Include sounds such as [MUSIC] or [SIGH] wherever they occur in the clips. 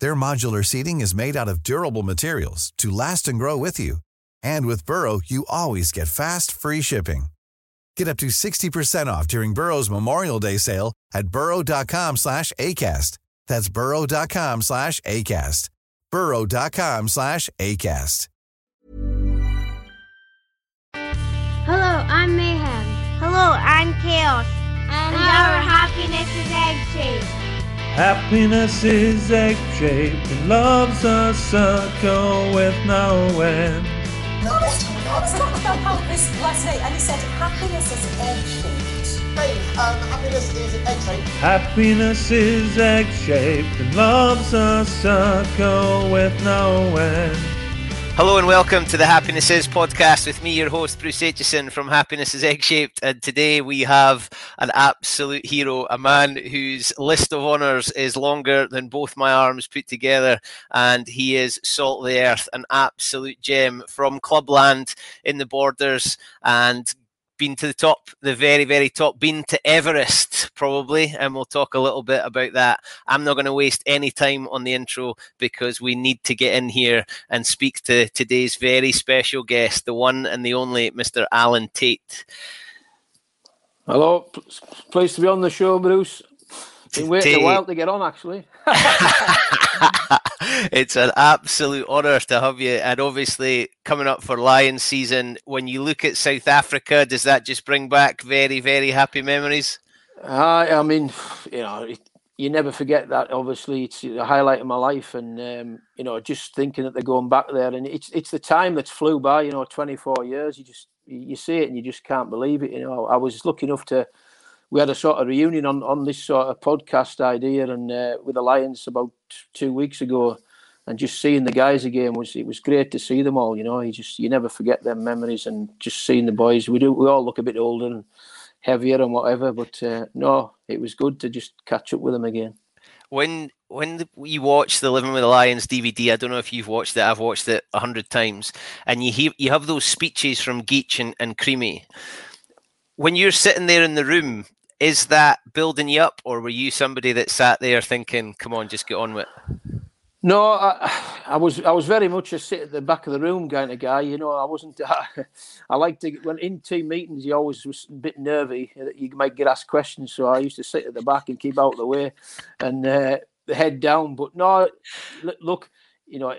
Their modular seating is made out of durable materials to last and grow with you. And with Burrow, you always get fast, free shipping. Get up to 60% off during Burrow's Memorial Day sale at burrow.com slash ACAST. That's burrow.com slash ACAST. burrow.com slash ACAST. Hello, I'm Mayhem. Hello, I'm Chaos. And, our happiness is egg-shaped. Happiness is egg shaped and love's a circle with no end. No, it's not about happiness. Like I say, and he said happiness is egg shaped. Hey, um, happiness is egg shaped. Happiness is egg shaped and love's a circle with no end. Hello and welcome to the Happiness Is podcast with me, your host, Bruce Aitchison from Happiness is Egg Shaped. And today we have an absolute hero, a man whose list of honours is longer than both my arms put together. And he is Salt of the Earth, an absolute gem from Clubland in the borders and been to the top, the very, very top, been to Everest probably, and we'll talk a little bit about that. I'm not going to waste any time on the intro because we need to get in here and speak to today's very special guest, the one and the only Mr. Alan Tait. Hello, pleased to be on the show, Bruce. Been waiting a while to get on, actually. [LAUGHS] [LAUGHS] it's an absolute honour to have you, and obviously coming up for Lions season. When you look at South Africa, does that just bring back very, very happy memories? Uh, I mean, you know, you never forget that. Obviously, it's the highlight of my life, and um, you know, just thinking that they're going back there, and it's it's the time that's flew by. You know, twenty four years. You just you see it, and you just can't believe it. You know, I was lucky enough to we had a sort of reunion on, on this sort of podcast idea and uh, with Lions about two weeks ago, and just seeing the guys again was it was great to see them all. You know, you just you never forget their memories and just seeing the boys. We do we all look a bit older and heavier and whatever, but uh, no, it was good to just catch up with them again. When when you watch the Living with the Lions DVD, I don't know if you've watched it. I've watched it a hundred times, and you hear, you have those speeches from Geech and, and Creamy. When you're sitting there in the room is that building you up, or were you somebody that sat there thinking, "Come on, just get on with"? it? No, I, I, was I was very much a sit at the back of the room kind of guy. You know, I wasn't. I, I like to when in team meetings, you always was a bit nervy that you might get asked questions. So I used to sit at the back and keep out of the way, and uh, head down. But no, look, you know,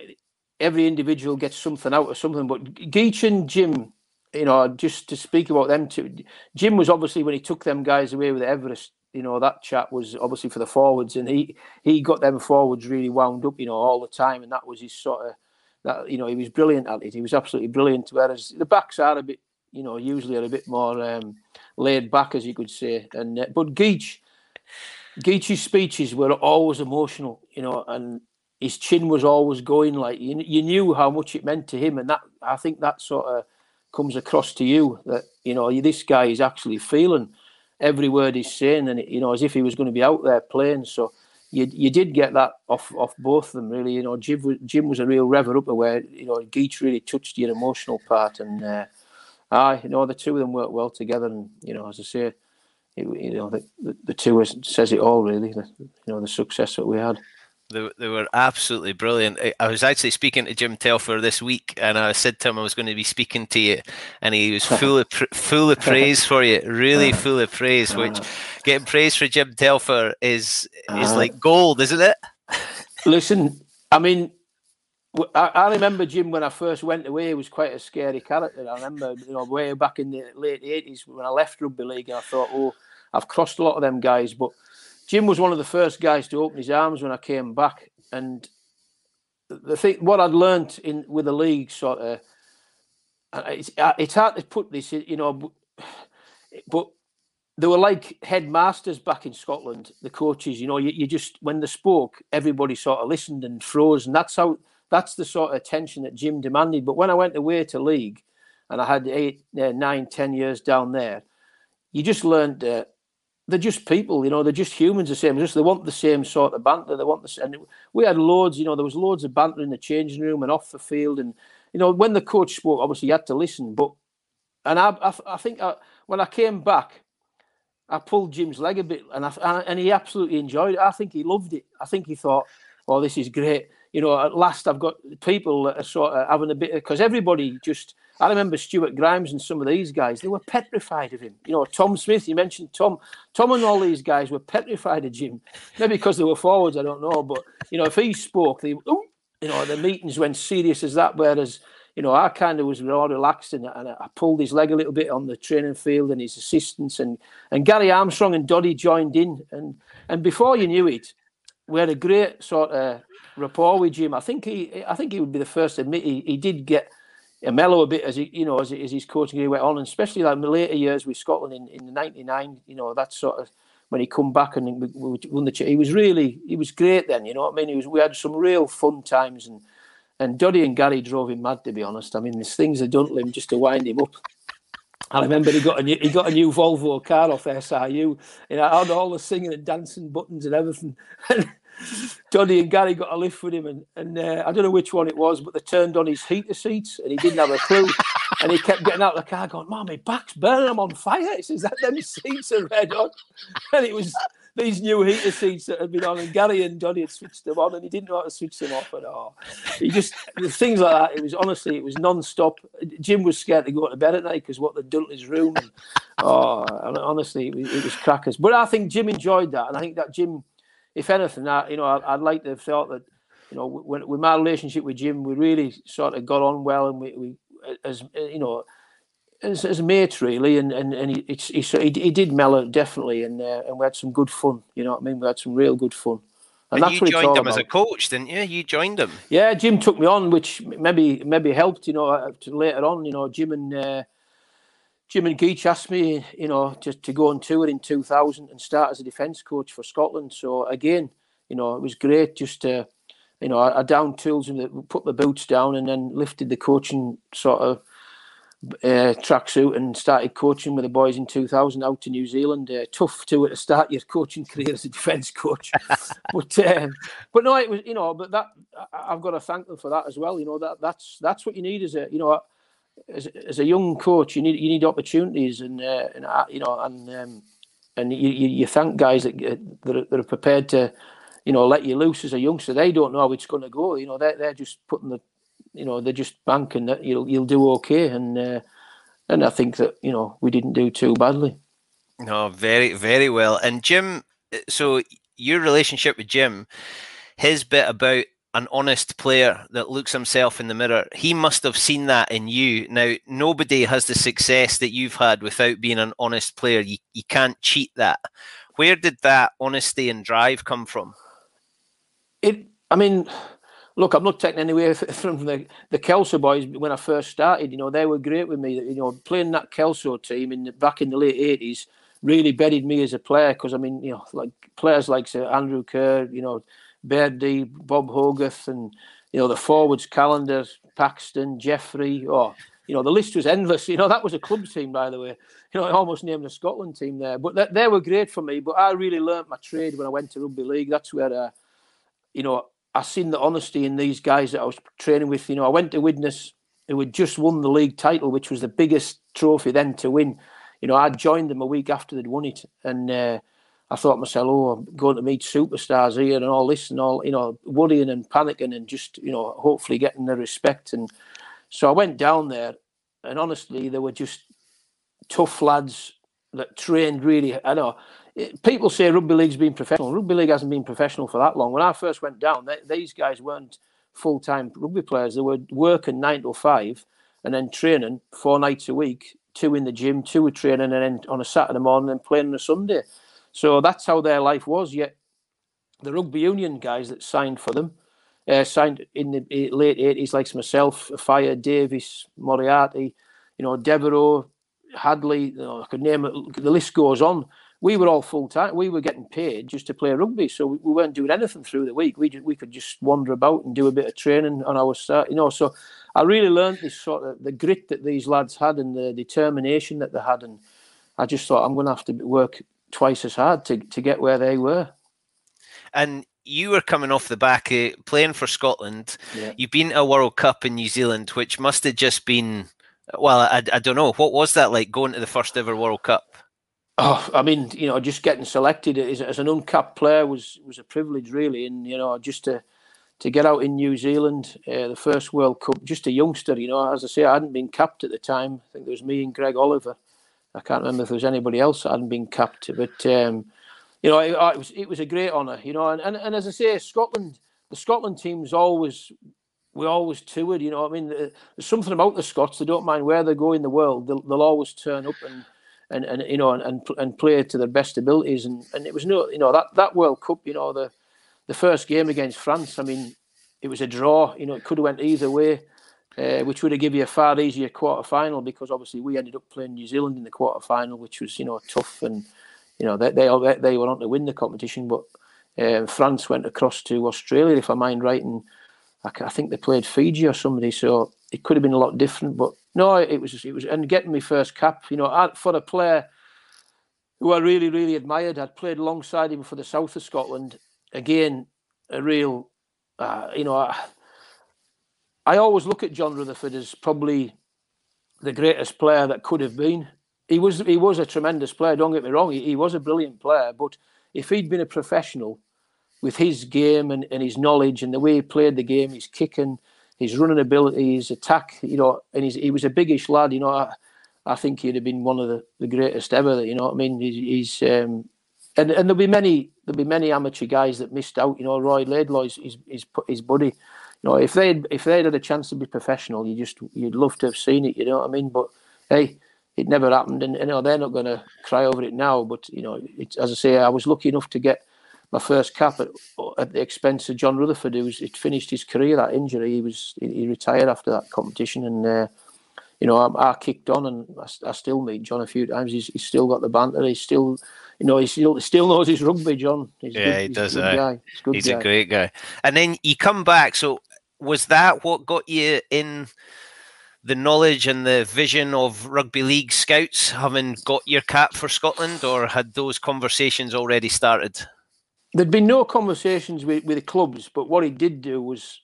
every individual gets something out of something. But Geech and Jim you know, just to speak about them two, Jim was obviously when he took them guys away with Everest. You know, that chat was obviously for the forwards, and he he got them forwards really wound up. You know, all the time, and that was his sort of that. You know, he was brilliant at it. He was absolutely brilliant. Whereas the backs are a bit, you know, usually are a bit more um, laid back, as you could say. And uh, but Geech, Geech's speeches were always emotional. You know, and his chin was always going like you, you knew how much it meant to him, and that I think that sort of comes across to you that you know this guy is actually feeling every word he's saying, and you know as if he was going to be out there playing. So you you did get that off off both of them really. You know Jim was, Jim was a real rever upper where you know Geech really touched your emotional part, and uh, I you know the two of them worked well together, and you know as I say. It, you know the, the, the two says it all really. The, you know the success that we had. They, they were absolutely brilliant. I was actually speaking to Jim Telfer this week, and I said to him I was going to be speaking to you, and he was [LAUGHS] full of full of praise for you, really [LAUGHS] full of praise. Which getting praise for Jim Telfer is is uh, like gold, isn't it? [LAUGHS] Listen, I mean, I, I, remember Jim when I first went away. He was quite a scary character. I remember, you know, way back in the late eighties when I left rugby league, and I thought, oh, I've crossed a lot of them guys, but Jim was one of the first guys to open his arms when I came back, and the thing what I'd learnt in with the league sort of it's, it's hard to put this, you know, but they were like headmasters back in Scotland. The coaches, you know, you, you just when they spoke, everybody sort of listened and froze, and that's how that's the sort of attention that Jim demanded. But when I went away to league, and I had eight, uh, nine, ten years down there, you just learned that they're just people, you know, they're just humans the same. Just they want the same sort of banter. They want the and we had loads, you know, there was loads of banter in the changing room and off the field, and you know, when the coach spoke, obviously you had to listen. But and I, I, I think I, when I came back, I pulled Jim's leg a bit, and I, and he absolutely enjoyed it. I think he loved it. I think he thought, "Oh, this is great." You know, at last I've got people that are sort of having a bit because everybody just I remember Stuart Grimes and some of these guys, they were petrified of him. You know, Tom Smith, you mentioned Tom. Tom and all these guys were petrified of Jim. Maybe because they were forwards, I don't know. But, you know, if he spoke, they, you know, the meetings went serious as that. Whereas, you know, I kind of was more relaxed and, and I pulled his leg a little bit on the training field and his assistants. And, and Gary Armstrong and Doddie joined in. And, and before you knew it, we had a great sort of rapport with Jim. I think he, I think he would be the first to admit he, he did get mellow a bit as he, you know, as, as his coaching career went on, and especially like in the later years with Scotland in, in the '99, you know, that sort of when he come back and we, we won the. He was really, he was great then. You know what I mean? He was. We had some real fun times, and and Doddie and Gary drove him mad. To be honest, I mean, there's things they done to him just to wind him up. I remember he got a new, he got a new Volvo car off SRU, and I had all the singing and dancing buttons and everything. [LAUGHS] Johnny and Gary got a lift with him, and, and uh, I don't know which one it was, but they turned on his heater seats, and he didn't have a clue. and he kept getting out of the car, going, "Mom, my back's burning. I'm on fire." He says, "That them seats are red hot," and it was these new heater seats that had been on, and Gary and Johnny had switched them on, and he didn't know how to switch them off at all. He just things like that. It was honestly, it was non-stop. Jim was scared to go to bed at night because what they'd done to his room. And, oh, honestly, it was, it was crackers. But I think Jim enjoyed that, and I think that Jim if anything, I, you know, I'd, like to have thought that, you know, with, with, my relationship with Jim, we really sort of got on well, and we, we as you know, as, as mates really, and and and he, he, he, he did mellow definitely, and uh, and we had some good fun. You know what I mean? We had some real good fun. And, and you joined him as a coach, didn't you? You joined him. Yeah, Jim took me on, which maybe maybe helped. You know, uh, later on, you know, Jim and uh, Jim and Geech asked me, you know, to, to go on tour in 2000 and start as a defence coach for Scotland. So again, you know, it was great just to, you know, I, I down tools and put the boots down and then lifted the coaching sort of uh, tracksuit and started coaching with the boys in 2000 out to New Zealand. Uh, tough to to start your coaching [LAUGHS] career as a defence coach, [LAUGHS] but uh, but no, it was you know, but that I've got to thank them for that as well. You know that that's that's what you need as a you know as, as a young coach, you need you need opportunities, and uh, and uh, you know, and um, and you, you, thank guys that, uh, that are, that are prepared to, you know, let you loose as a youngster. They don't know how it's going to go. You know, they're they're just putting the, you know, they're just banking that you'll you'll do okay, and uh, and I think that you know we didn't do too badly. No, very very well. And Jim, uh, so your relationship with Jim, his bit about an honest player that looks himself in the mirror. He must have seen that in you. Now, nobody has the success that you've had without being an honest player. You, you can't cheat that. Where did that honesty and drive come from? It, I mean, look, I'm not taking anywhere [LAUGHS] from the the Kelso boys when I first started. You know, they were great with me. You know, playing that Kelso team in the, back in the late '80s really bedded me as a player because I mean, you know, like players like Sir Andrew Kerr, you know, Birdie, Bob Hogarth, and you know the forwards Callander, Paxton, Jeffrey. Oh, you know the list was endless. You know that was a club team, by the way. You know I almost named a Scotland team there, but they, they were great for me. But I really learnt my trade when I went to rugby league. That's where, uh, you know, I seen the honesty in these guys that I was training with. You know, I went to Widnes, who had just won the league title, which was the biggest trophy then to win. You know, I joined them a week after they'd won it, and. Uh, I thought myself, oh, I'm going to meet superstars here and all this and all, you know, worrying and panicking and just, you know, hopefully getting the respect. And so I went down there, and honestly, they were just tough lads that trained really. I know people say rugby league's been professional. Rugby league hasn't been professional for that long. When I first went down, they, these guys weren't full time rugby players. They were working nine to five and then training four nights a week, two in the gym, two were training, and then on a Saturday morning and playing on a Sunday. So that's how their life was. Yet the rugby union guys that signed for them uh, signed in the late eighties, like myself, Fire, Davies, Moriarty, you know, Devereux, Hadley. You know, I could name it. The list goes on we were all full time. We were getting paid just to play rugby, so we, we weren't doing anything through the week. We just, we could just wander about and do a bit of training on our start, you know. So I really learned this sort of the grit that these lads had and the determination that they had, and I just thought I'm going to have to work twice as hard to to get where they were. And you were coming off the back playing for Scotland. Yeah. You've been to a World Cup in New Zealand, which must have just been well, I, I don't know. What was that like going to the first ever World Cup? Oh, I mean, you know, just getting selected as, as an uncapped player was was a privilege, really, and you know, just to to get out in New Zealand, uh, the first World Cup, just a youngster, you know, as I say, I hadn't been capped at the time. I think there was me and Greig Oliver. I can't remember if there was anybody else that hadn't been capped, but um, you know, it, it, was it was a great honour, you know, and, and, and as I say, Scotland, the Scotland team's always we always toured, you know. I mean, there's something about the Scots; they don't mind where they go in the world; they'll, they'll always turn up and and, and you know and and play to their best abilities and, and it was no you know that that World Cup you know the the first game against France I mean it was a draw you know it could have went either way uh, which would have given you a far easier quarter final because obviously we ended up playing New Zealand in the quarter final which was you know tough and you know they they, they were on to win the competition but uh, France went across to Australia if I mind right and I, I think they played Fiji or somebody so it could have been a lot different but no, it was it was and getting my first cap. You know, for a player who I really really admired, I'd played alongside him for the south of Scotland. Again, a real, uh, you know, I always look at John Rutherford as probably the greatest player that could have been. He was he was a tremendous player. Don't get me wrong, he, he was a brilliant player. But if he'd been a professional with his game and, and his knowledge and the way he played the game, his kicking his running ability, his attack, you know, and he's, he was a biggish lad, you know. I, I think he'd have been one of the, the greatest ever. You know what I mean? He's, he's um, and and there'll be many there'll be many amateur guys that missed out. You know, Roy Laidlaw's his his his buddy. You know, if they if they'd had a chance to be professional, you just you'd love to have seen it. You know what I mean? But hey, it never happened, and you know they're not going to cry over it now. But you know, it's as I say, I was lucky enough to get my first cap at, at the expense of John Rutherford, who was it finished his career that injury. He was he retired after that competition, and uh, you know I, I, kicked on, and I, I, still meet John a few times. He's, he's still got the banter. He's still you know, he still still knows his rugby, John. He's yeah, good, he does. Eh? He's, A good guy. He's, he's a great guy. And then you come back. So was that what got you in the knowledge and the vision of rugby league scouts, having got your cap for Scotland, or had those conversations already started? there'd been no conversations with, with the clubs, but what he did do was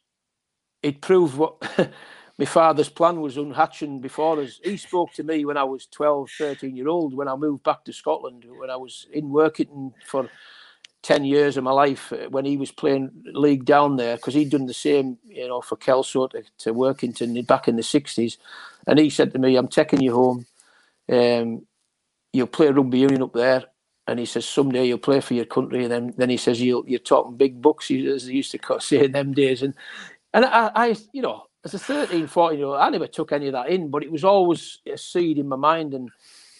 it proved what [LAUGHS] my father's plan was unhatching before us. He spoke to me when I was 12, 13 year old, when I moved back to Scotland, when I was in working for 10 years of my life, uh, when he was playing league down there, because he'd done the same, you know, for Kelso to, to Workington back in the 60s. And he said to me, I'm taking you home. Um, you'll play rugby union up there and he says someday you'll play for your country, and then then he says you'll you're talking big bucks, as they used to [LAUGHS] say in them days, and and I, I you know as a 13, 14 year old, I never took any of that in, but it was always a seed in my mind, and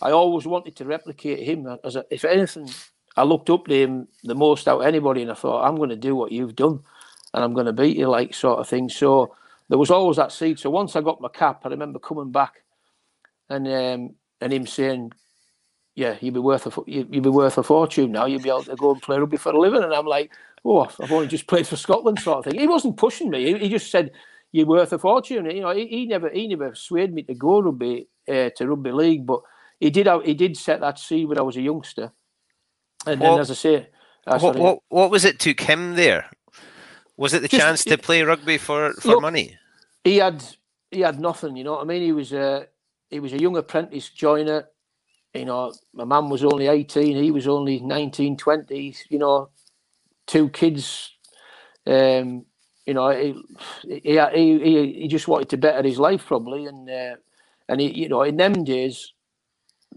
I always wanted to replicate him. As a, if anything, I looked up to him the most out of anybody, and I thought I'm going to do what you've done, and I'm going to beat you, like sort of thing. So there was always that seed. So once I got my cap, I remember coming back, and um, and him saying, yeah, you'd be worth a you'd be worth a fortune now. You'd be able to go and play rugby for a living. And I'm like, oh, I've only just played for Scotland, sort of thing. He wasn't pushing me. He, he just said you're worth a fortune. You know, he, he never he never swayed me to go rugby uh, to rugby league, but he did he did set that seed when I was a youngster. And what, then, as I say, uh, what, what, what was it took him there? Was it the just, chance to play rugby for for look, money? He had he had nothing. You know what I mean? He was a he was a young apprentice joiner you know, my mum was only 18, he was only 19, 20, you know, two kids. Um, you know, he, he, he, he just wanted to better his life probably. And, uh, and he, you know, in them days,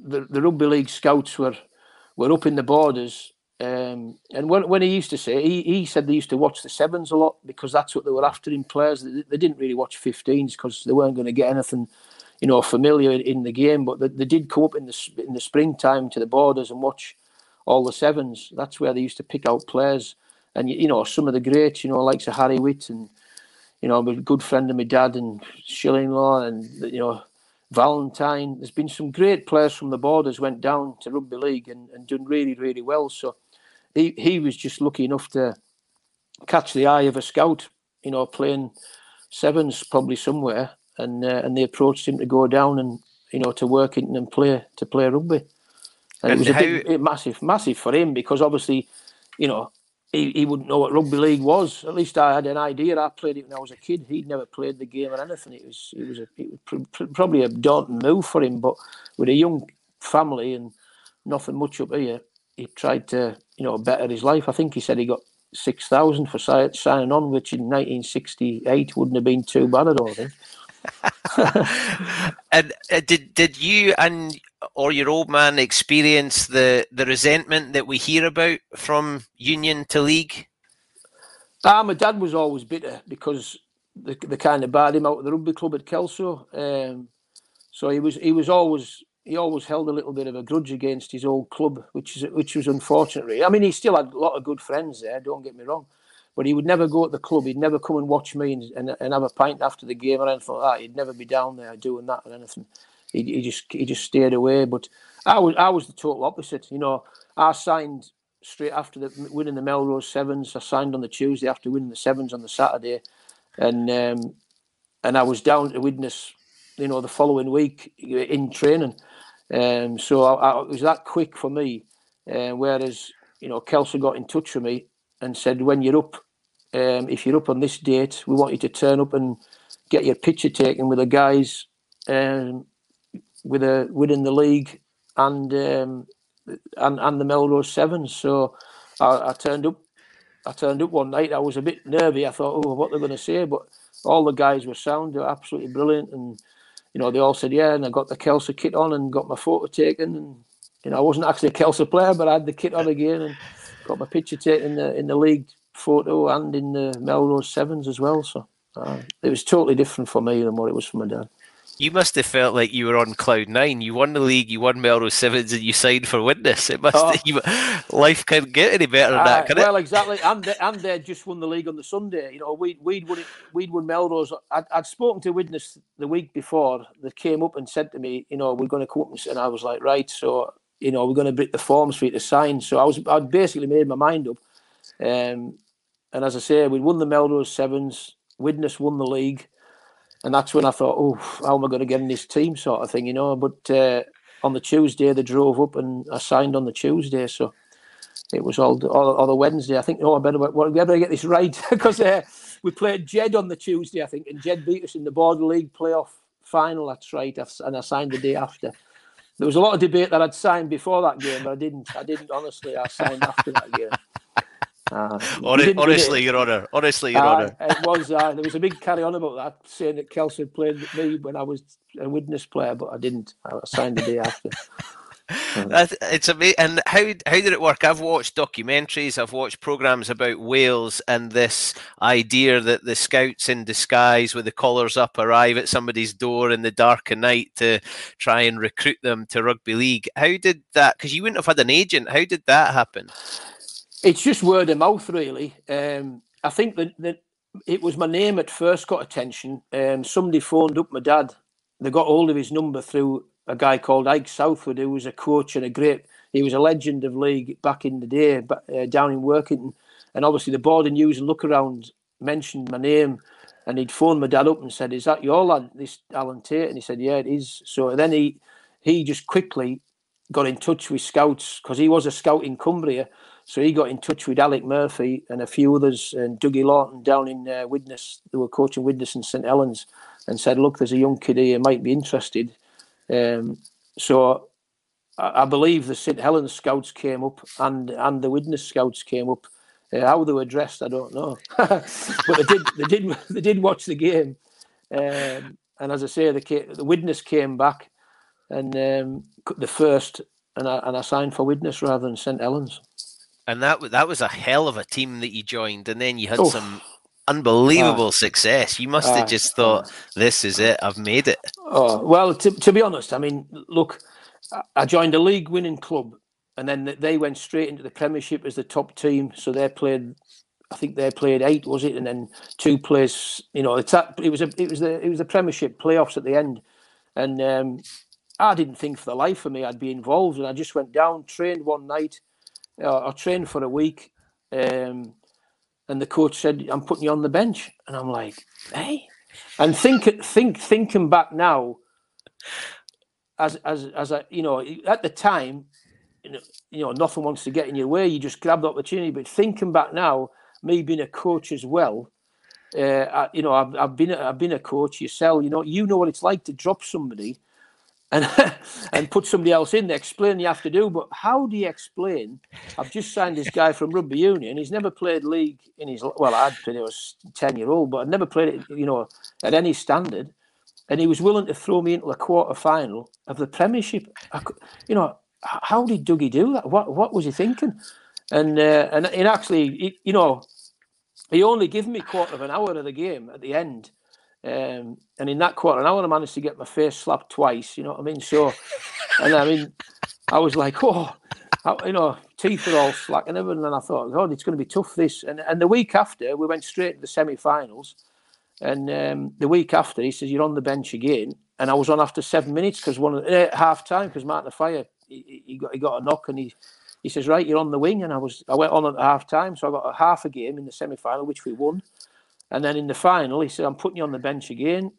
the, the rugby league scouts were, were up in the borders. Um, and when, when he used to say, he, he said they used to watch the sevens a lot because that's what they were after in players. They, they didn't really watch 15s because they weren't going to get anything you know, familiar in the game, but they, they did come up in the in the springtime to the borders and watch all the sevens. That's where they used to pick out players, and you know, some of the greats, you know, like Harry Witt and you know, I'm a good friend of my dad and Shillinglaw and you know, Valentine. There's been some great players from the borders went down to rugby league and, and done really, really well. So he he was just lucky enough to catch the eye of a scout, you know, playing sevens probably somewhere and uh, and they approached him to go down and you know to work in and play to play rugby. And, and it was how... a big, massive, massive for him because obviously, you know, he, he wouldn't know what rugby league was. At least I had an idea. I played it when I was a kid. He'd never played the game or anything. It was it was, a, it was pr- pr- probably a daunting move for him. But with a young family and nothing much up here, he tried to you know better his life. I think he said he got six thousand for signing on, which in 1968 wouldn't have been too bad. I don't think. [LAUGHS] and uh, did did you and or your old man experience the the resentment that we hear about from union to league? Ah, my dad was always bitter because they, they kind of barred him out of the rugby club at Kelso. Um, so he was he was always he always held a little bit of a grudge against his old club, which is which was unfortunate. I mean, he still had a lot of good friends there. Don't get me wrong, but he would never go at the club. He'd never come and watch me and, and, and have a pint after the game or anything like that. He'd never be down there doing that or anything. He, he just he just stayed away. But I was I was the total opposite. You know, I signed straight after the winning the Melrose Sevens. I signed on the Tuesday after winning the Sevens on the Saturday, and um, and I was down to Widnes, you know, the following week in training. Um, so I, I, it was that quick for me. Uh, whereas you know, Kelso got in touch with me and said, when you're up, um, if you're up on this date, we want you to turn up and get your picture taken with the guys um, with a within the league and um, and and the Melrose Sevens. So I, I, turned up. I turned up one night. I was a bit nervy. I thought, oh, what they're going to say, but all the guys were sound. They were absolutely brilliant, and you know they all said yeah. And I got the Kelso kit on and got my photo taken. And you know I wasn't actually a Kelso player, but I had the kit on again and got my picture taken in the in the league photo and in the Melrose Sevens as well. So uh, it was totally different for me than what it was for my dad. You must have felt like you were on cloud nine. You won the league, you won Melrose Sevens, and you signed for Widnes. It must. Oh. You, life can't get any better than uh, that, can it? well, it? exactly. And they, and they just won the league on the Sunday. You know, we we'd won it, we'd won Melrose. I'd, I'd spoken to Widnes the week before. They came up and said to me, you know, we're going to come up, and I was like, right. So you know, we're going to break the forms for you to sign. So I was, I'd basically made my mind up. Um, and as I say, we won the Melrose Sevens. Widnes won the league, and that's when I thought, oh, how am I going to get in this team, sort of thing, you know. But uh, on the Tuesday, they drove up, and I signed on the Tuesday. So it was all, all, all the Wednesday. I think, oh, I better, well, we better get this right [LAUGHS] because uh, we played Jed on the Tuesday, I think, and Jed beat us in the Border League playoff final. That's right, and I signed the day after there was a lot of debate that I'd signed before that game, but I didn't. I didn't honestly. I signed after that game. [LAUGHS] Uh, honestly, Your Honour. Honestly, Your uh, Honour. It was. Uh, there was a big carry on about that, saying that Kelsey played with me when I was a Widnes player, but I didn't. I signed the day after. [LAUGHS] it's amazing. And how how did it work? I've watched documentaries, I've watched programs about Wales, and this idea that the scouts in disguise with the collars up arrive at somebody's door in the dark of night to try and recruit them to rugby league. How did that? Because you wouldn't have had an agent. How did that happen? It's just word of mouth, really. Um, I think that, that it was my name at first got attention. Um, somebody phoned up my dad. They got hold of his number through a guy called Ike Southward, who was a coach and a great. He was a legend of league back in the day, but uh, down in Workington, and obviously the board and news and look around mentioned my name, and he'd phoned my dad up and said, "Is that your lad, this Alan Tait?" And he said, "Yeah, it is." So then he he just quickly got in touch with scouts because he was a scout in Cumbria. So he got in touch with Alec Murphy and a few others and Dougie Laughton down in uh, Widnes. They were coaching Widnes and St Helens and said, look, there's a young kid here might be interested. Um, so I, I believe the St Helens scouts came up and and the Widnes scouts came up. Uh, how they were dressed, I don't know, [LAUGHS] but they did they did [LAUGHS] they did watch the game. Um, and as I say, the the Widnes came back and um, the first, and I, and I signed for Widnes rather than St Helens. And that that was a hell of a team that you joined, and then you had some unbelievable success. You must have just thought, "This is it. I've made it." Oh well, to to be honest, I mean, look, I joined a league-winning club, and then they went straight into the Premiership as the top team. So they played I think they played eight, was it? And then two plays. You know, it's that, it was a it was the it was the Premiership playoffs at the end, and um, I didn't think for the life of me I'd be involved, and I just went down, trained one night, uh, I trained for a week, um, and the coach said, "I'm putting you on the bench," and I'm like, "Hey," and think think thinking back now, as as as I you know at the time, you know, you know nothing wants to get in your way. You just grab the opportunity. But thinking back now, me being a coach as well, uh, I, you know, I've, I've been I've been a coach yourself. You know, you know what it's like to drop somebody and [LAUGHS] and put somebody else in there, explain you have to do. But how do you explain? I've just signed this guy from rugby union. He's never played league in his well, I'd played. I was ten year old, but I'd never played it, you know, at any standard. And he was willing to throw me into a quarter final of the Premiership. Could, you know, how did Dougie do that? What what was he thinking? And uh, and it actually, you know, he only gave me quarter of an hour of the game at the end um, and in that quarter an hour, I managed to get my face slapped twice. You know what I mean? So, and I mean, I was like, oh, I, you know, teeth are all slack and everything. And I thought, God, it's going to be tough. This and and the week after, we went straight to the semi-finals. And um, the week after, he says, "You're on the bench again." And I was on after seven minutes because one uh, half time because Martin Offiah he, he, got he got a knock and he he says, "Right, you're on the wing." And I was I went on at half time, so I got a half a game in the semi-final, which we won. And then in the final, he said, I'm putting you on the bench again.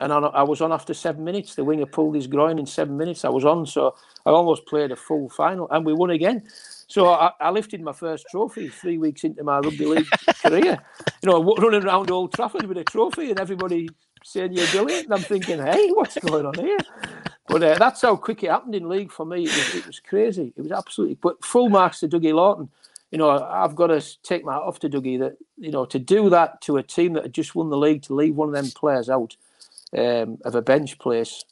And I, I was on after seven minutes. The winger pulled his groin in seven minutes. I was on. So I almost played a full final and we won again. So I, I lifted my first trophy three weeks into my rugby league [LAUGHS] career. You know, running around Old Trafford with a trophy and everybody saying you're brilliant. And I'm thinking, hey, what's going on here? But uh, that's how quick it happened in league for me. It was, it was crazy. It was absolutely. But full marks to Dougie Laughton you know, I've got to take my off to Dougie that, you know, to do that to a team that had just won the league, to leave one of them players out um, of a bench place,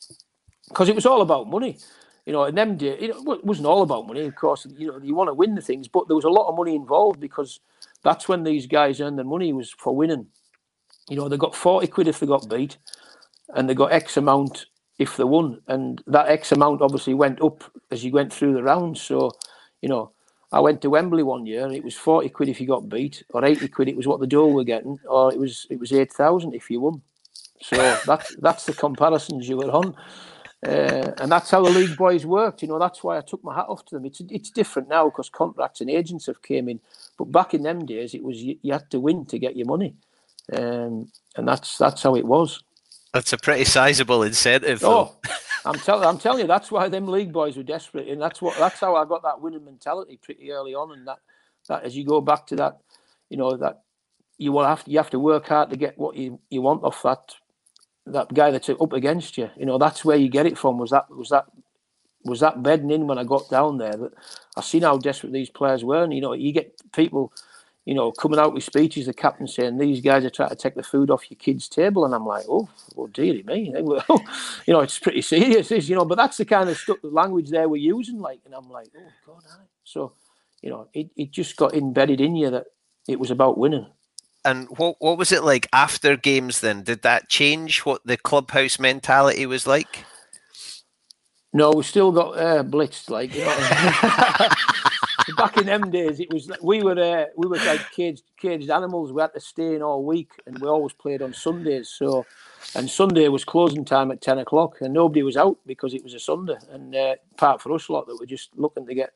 because it was all about money. You know, and them days, you know, it wasn't all about money, of course. You know, you want to win the things, but there was a lot of money involved because that's when these guys earned their money was for winning. You know, they got 40 quid if they got beat, and they got X amount if they won. And that X amount obviously went up as you went through the rounds. So, you know, I went to Wembley one year and it was 40 quid if you got beat, or 80 quid it was what the door were getting, or it was it was 8,000 if you won. So [LAUGHS] that's that's the comparisons you were on. Uh, and that's how the league boys worked. You know, that's why I took my hat off to them. It's it's different now because contracts and agents have came in, but back in them days, it was you, you had to win to get your money, um, and that's that's how it was. That's a pretty sizable incentive. Oh, I'm telling, I'm telling you, that's why them league boys were desperate, and that's what, that's how I got that winning mentality pretty early on, and that, that as you go back to that, you know that you will have to, you have to work hard to get what you, you want off that that guy that's up against you. You know that's where you get it from. Was that was that was that bedding in when I got down there? That I seen how desperate these players were, and you know you get people you know, coming out with speeches, the captain saying these guys are trying to take the food off your kids' table, and I'm like, oh, well, dearie me, [LAUGHS] you know, it's pretty serious, is you know. But that's the kind of stuff, the language they were using, like, and I'm like, oh God, I. so you know, it, it just got embedded in you that it was about winning. And what what was it like after games? Then did that change what the clubhouse mentality was like? No, we still got uh, blitzed, like you know. [LAUGHS] [LAUGHS] back in them days, it was we were uh, we were like caged caged animals. We had to stay in all week, and we always played on Sundays. So, and Sunday was closing time at ten o'clock, and nobody was out because it was a Sunday. And uh, part for us lot that were just looking to get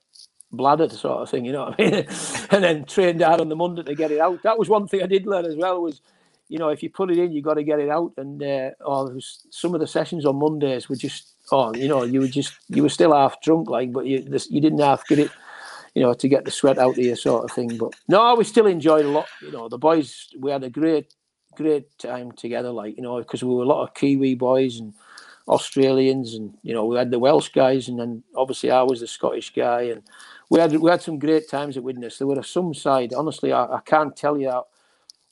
bladdered, sort of thing. You know what I mean? [LAUGHS] and then trained out on the Monday to get it out. That was one thing I did learn as well. Was you know if you put it in, you got to get it out. And uh, oh, some of the sessions on Mondays were just oh, you know, you were just you were still half drunk, like, but you this, you didn't half get it you know, to get the sweat out of you, sort of thing. But no, we still enjoyed a lot. You know, the boys, we had a great, great time together. Like you know, because we were a lot of Kiwi boys and Australians, and you know we had the Welsh guys, and then obviously I was the Scottish guy, and we had we had some great times at Widnes. There were some side, honestly, I, I can't tell you how,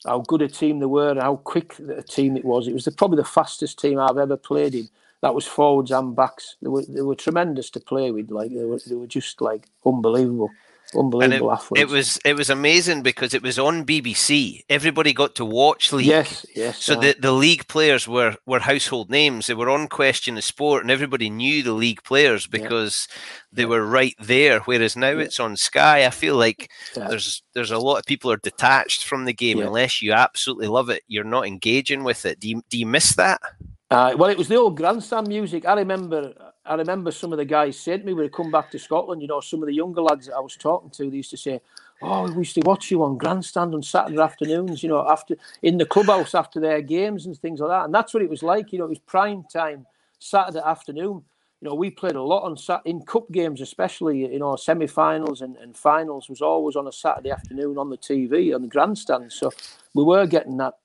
how good a team they were and how quick a team it was. It was the, probably the fastest team I've ever played in. That was forwards and backs. They were they were tremendous to play with. Like they were they were just like unbelievable unbelievable it, athletes. It was it was amazing because it was on BBC. Everybody got to watch league. Yes, yes. So the, the league players were were household names. They were on Question of Sport, and everybody knew the league players because yeah. they were right there. Whereas now yeah. it's on Sky. I feel like there's there's a lot of people are detached from the game unless you absolutely love it. You're not engaging with it. Do you do you miss that? Uh, well, it was the old grandstand music. I remember I remember some of the guys said to me when I come back to Scotland, you know, some of the younger lads that I was talking to, they used to say, Oh, we used to watch you on grandstand on Saturday afternoons, you know, after in the clubhouse after their games and things like that. And that's what it was like, you know, it was prime time Saturday afternoon. You know, we played a lot on sat in cup games, especially, you know, semi finals and, and finals was always on a Saturday afternoon on the TV, on the grandstand. So we were getting that,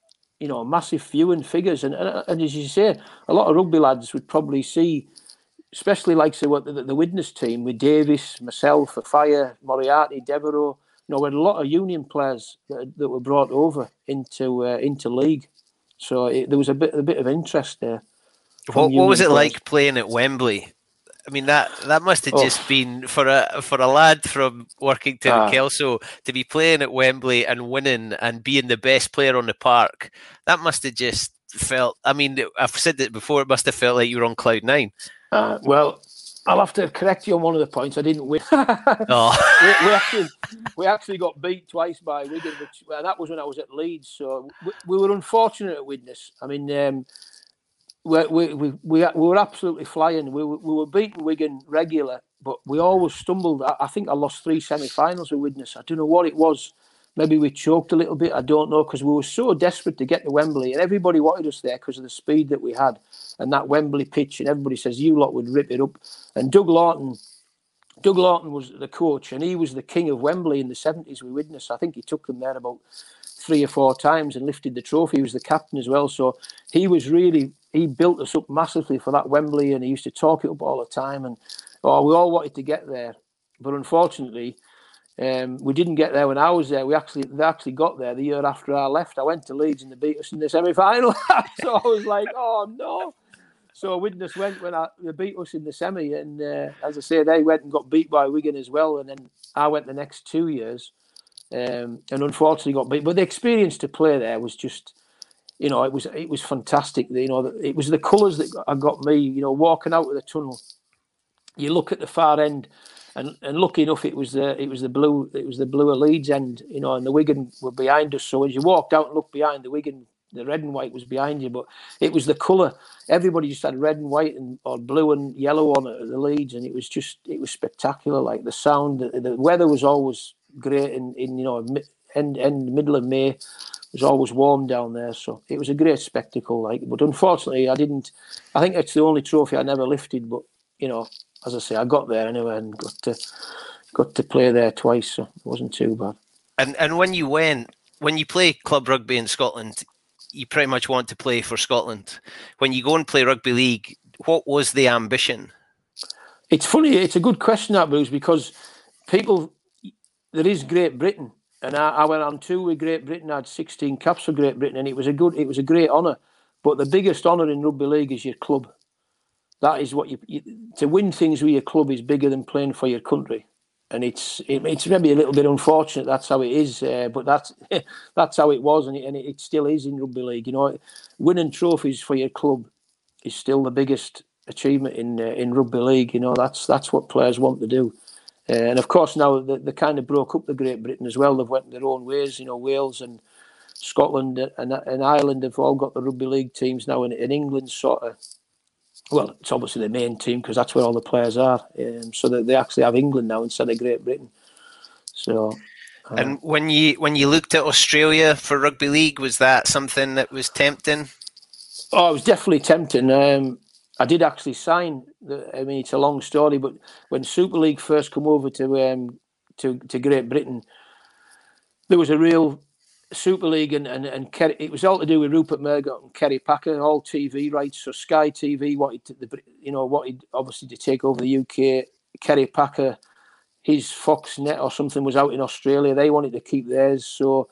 you know, massive viewing figures. And, and, and as you say, a lot of rugby lads would probably see especially like say what the, the Widnes team with Davies, myself, Fire, Moriarty, Devereux. You know, we had a lot of Union players that, that were brought over into uh, into league, so it, there was a bit a bit of interest there. What, what was it players. like playing at Wembley? I mean that that must have oh. just been for a for a lad from Workington ah. Kelso to be playing at Wembley and winning and being the best player on the park. That must have just felt. I mean, I've said it before. It must have felt like you were on cloud nine. Uh, well, I'll have to correct you on one of the points. I didn't win. [LAUGHS] oh. we, we, actually, we actually got beat twice by Wigan, which, and that was when I was at Leeds. So we, we were unfortunate at Widnes. I mean, um, we, we, we, we, were absolutely flying. We, we were beating Wigan regular, but we always stumbled. I, I think I lost three semi-finals with Widnes. I don't know what it was. Maybe we choked a little bit. I don't know because we were so desperate to get to Wembley, and everybody wanted us there because of the speed that we had and that Wembley pitch. And everybody says you lot would rip it up. And Doug Laughton, Doug Laughton was the coach, and he was the king of Wembley in the seventies. We witnessed. I think he took them there about three or four times and lifted the trophy. He was the captain as well, so he was really he built us up massively for that Wembley, and he used to talk it up all the time. And oh, we all wanted to get there, but unfortunately um, we didn't get there when I was there. We actually they actually got there the year after I left. I went to Leeds and they beat us in the semi final. [LAUGHS] so I was like, oh no. So Widnes went when I, they beat us in the semi, and uh, as I say, they went and got beat by Wigan as well. And then I went the next two years, um, and unfortunately got beat. But the experience to play there was just, you know, it was it was fantastic. You know, it was the colours that got me. You know, walking out of the tunnel, you look at the far end and and lucky enough, it was the it was the blue it was the blue Leeds end, you know, and the Wigan were behind us. So as you walked out and looked behind, the Wigan, the red and white was behind you, but it was the colour. Everybody just had red and white and or blue and yellow on it, the Leeds, and it was just it was spectacular. Like the sound, the, the weather was always great in in you know end end middle of May. It was always warm down there, so it was a great spectacle. Like, but unfortunately, I didn't. I think it's the only trophy I never lifted. But you know, as I say, I got there anyway and got to got to play there twice, so it wasn't too bad. And and when you went, when you play club rugby in Scotland, you pretty much want to play for Scotland. When you go and play rugby league, what was the ambition? It's funny. It's a good question that Bruce because people there is Great Britain, and I, I went on tour with Great Britain. I had sixteen caps for Great Britain, and it was a good. It was a great honour. But the biggest honour in rugby league is your club that is what you, you, to win things with your club is bigger than playing for your country and it's it, it's maybe a little bit unfortunate that's how it is uh, but that's [LAUGHS] that's how it was and it, and it still is in rugby league you know winning trophies for your club is still the biggest achievement in uh, in rugby league you know that's that's what players want to do uh, and of course now they, they kind of broke up the Great Britain as well they've went their own ways you know Wales and Scotland and, and Ireland have all got the rugby league teams now and in England sort of well, it's obviously the main team because that's where all the players are. Um, so that they actually have England now instead of Great Britain. So. Uh, and when you when you looked at Australia for rugby league, was that something that was tempting? Oh, it was definitely tempting. Um, I did actually sign. The, I mean, it's a long story, but when Super League first come over to um, to to Great Britain, there was a real Super League and and, and Kerry, it was all to do with Rupert Murdoch and Kerry Packer, all TV rights. So Sky TV wanted to, the, you know, wanted obviously to take over the UK. Kerry Packer, his Fox Net or something was out in Australia. They wanted to keep theirs, so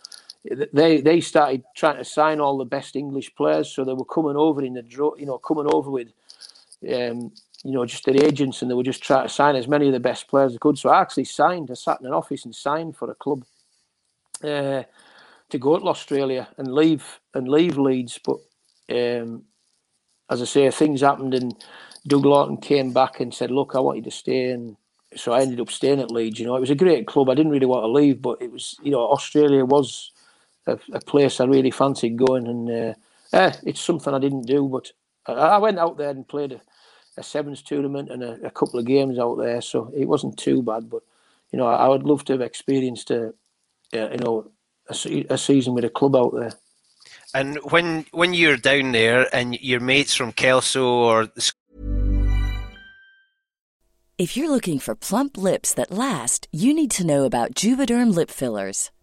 they they started trying to sign all the best English players. So they were coming over in the draw, you know, coming over with, um, you know, just their agents, and they were just trying to sign as many of the best players they could. So I actually signed. I sat in an office and signed for a club. Uh, to go to Australia and leave and leave Leeds. But um, as I say, things happened, and Doug Laughton came back and said, "Look, I want you to stay." And so I ended up staying at Leeds. You know, it was a great club. I didn't really want to leave, but it was, you know, Australia was a, a place I really fancied going, and uh, eh, it's something I didn't do. But I went out there and played a, a sevens tournament and a, a, couple of games out there, so it wasn't too bad. But you know, I, I would love to have experienced a, you know a, a season with a club out there. And when when you're down there and your mates from Kelso or if you're looking for plump lips that last, you need to know about Juvederm lip fillers.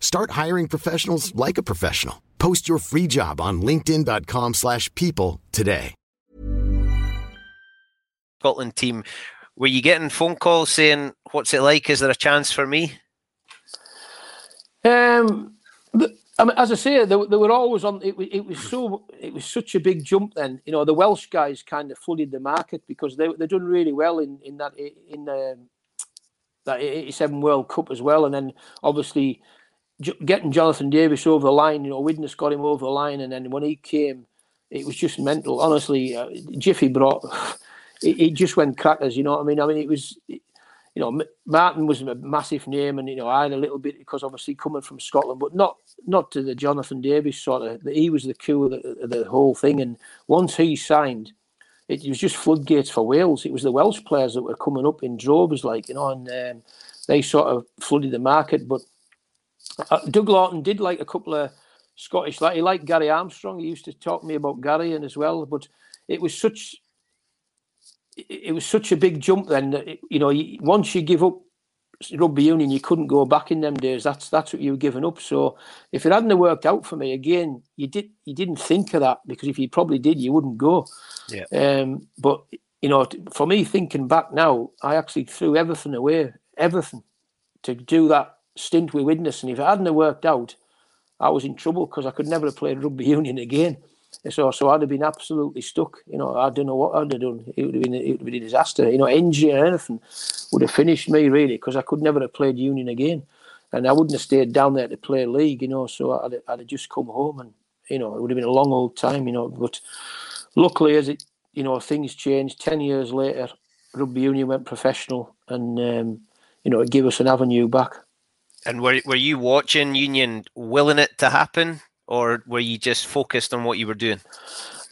Start hiring professionals like a professional. Post your free job on linkedin.com slash people today. Scotland team, were you getting phone calls saying, what's it like? Is there a chance for me? Um, I mean, as I say, they, they were always on. It, it, was so. It was such a big jump. Then you know the Welsh guys kind of flooded the market because they they done really well in in that in um, that '87 World Cup as well, and then obviously getting Jonathan Davies over the line, you know, Widnes got him over the line, and then when he came, it was just mental. Honestly, uh, Jiffy brought [LAUGHS] it, it, just went crackers. You know what I mean? I mean, it was, you know, Martin was a massive name, and you know, I had a little bit because obviously coming from Scotland, but not not to the Jonathan Davies sort of. He was the coup of the, the whole thing, and once he signed. It was just floodgates for Wales. It was the Welsh players that were coming up in droves, like you know, and um, they sort of flooded the market. But uh, Doug Laughton did like a couple of Scottish, like he liked Gary Armstrong. He used to talk to me about Gary and as well. But it was such, it was such a big jump then that it, you know once you give up rugby union, you couldn't go back in them days. That's that's what you were giving up. So if it hadn't worked out for me again, you did you didn't think of that because if you probably did, you wouldn't go. Yeah. Um, but you know, for me thinking back now, I actually threw everything away, everything, to do that stint with Widnes, and if it hadn't worked out, I was in trouble because I could never have played rugby [LAUGHS] union again. So, so I'd have been absolutely stuck. You know, I don't know what I'd have done. It would have been, it would have been a disaster. You know, injury or anything would have finished me really because I could never have played union again, and I wouldn't have stayed down there to play league. You know, so I'd, I'd have just come home, and you know, it would have been a long old time. You know, but luckily, as it, you know, things changed. Ten years later, rugby union went professional, and um, you know, it gave us an avenue back. And were were you watching Union willing it to happen, or were you just focused on what you were doing?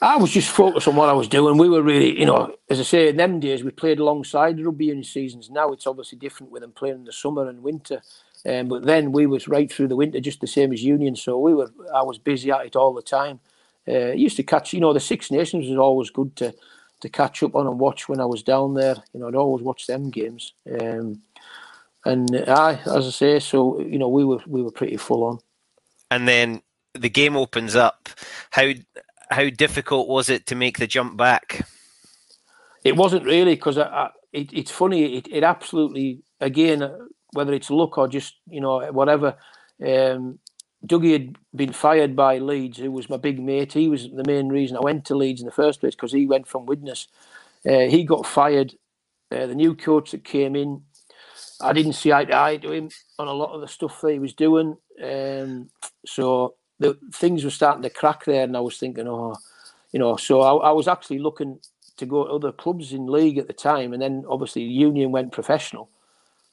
I was just focused on what I was doing. We were really, you know, as I say, in them days we played alongside rugby union seasons. Now it's obviously different with them playing in the summer and winter. Um, but then we was right through the winter, just the same as Union. So we were, I was busy at it all the time. uh, used to catch. You know, the Six Nations was always good to to catch up on and watch when I was down there. You know, I'd always watch them games. Um, and I, as I say, so you know, we were we were pretty full on. And then the game opens up. How how difficult was it to make the jump back? It wasn't really because it, it's funny. It, it absolutely again, whether it's luck or just you know whatever. Um, Dougie had been fired by Leeds, who was my big mate. He was the main reason I went to Leeds in the first place because he went from Widnes. Uh, he got fired. Uh, the new coach that came in, I didn't see eye to eye to him on a lot of the stuff that he was doing. Um, so the things were starting to crack there, and I was thinking, oh, you know. So I, I was actually looking to go to other clubs in league at the time, and then obviously Union went professional,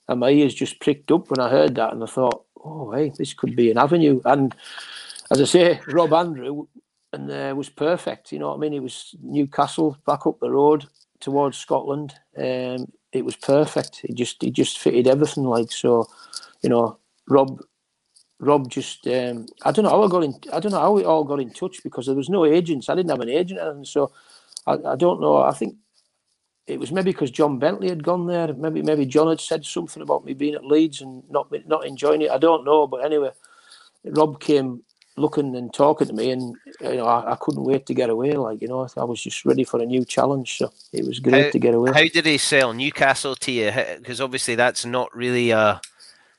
and my ears just pricked up when I heard that, and I thought, oh, hey, this could be an avenue. And as I say, Rob Andrew and uh, was perfect. You know what I mean? It was Newcastle back up the road towards Scotland. Um, it was perfect. It just it just fitted everything like so. You know, Rob Rob just um, I don't know how I got in I don't know how we all got in touch because there was no agents. I didn't have an agent, and so I, I don't know. I think it was maybe because John Bentley had gone there. Maybe maybe John had said something about me being at Leeds and not not enjoying it. I don't know, but anyway, Rob came looking and talking to me, and you know I, I couldn't wait to get away. Like you know, I was just ready for a new challenge. So it was great how, to get away. How did he sell Newcastle to you? Because obviously that's not really a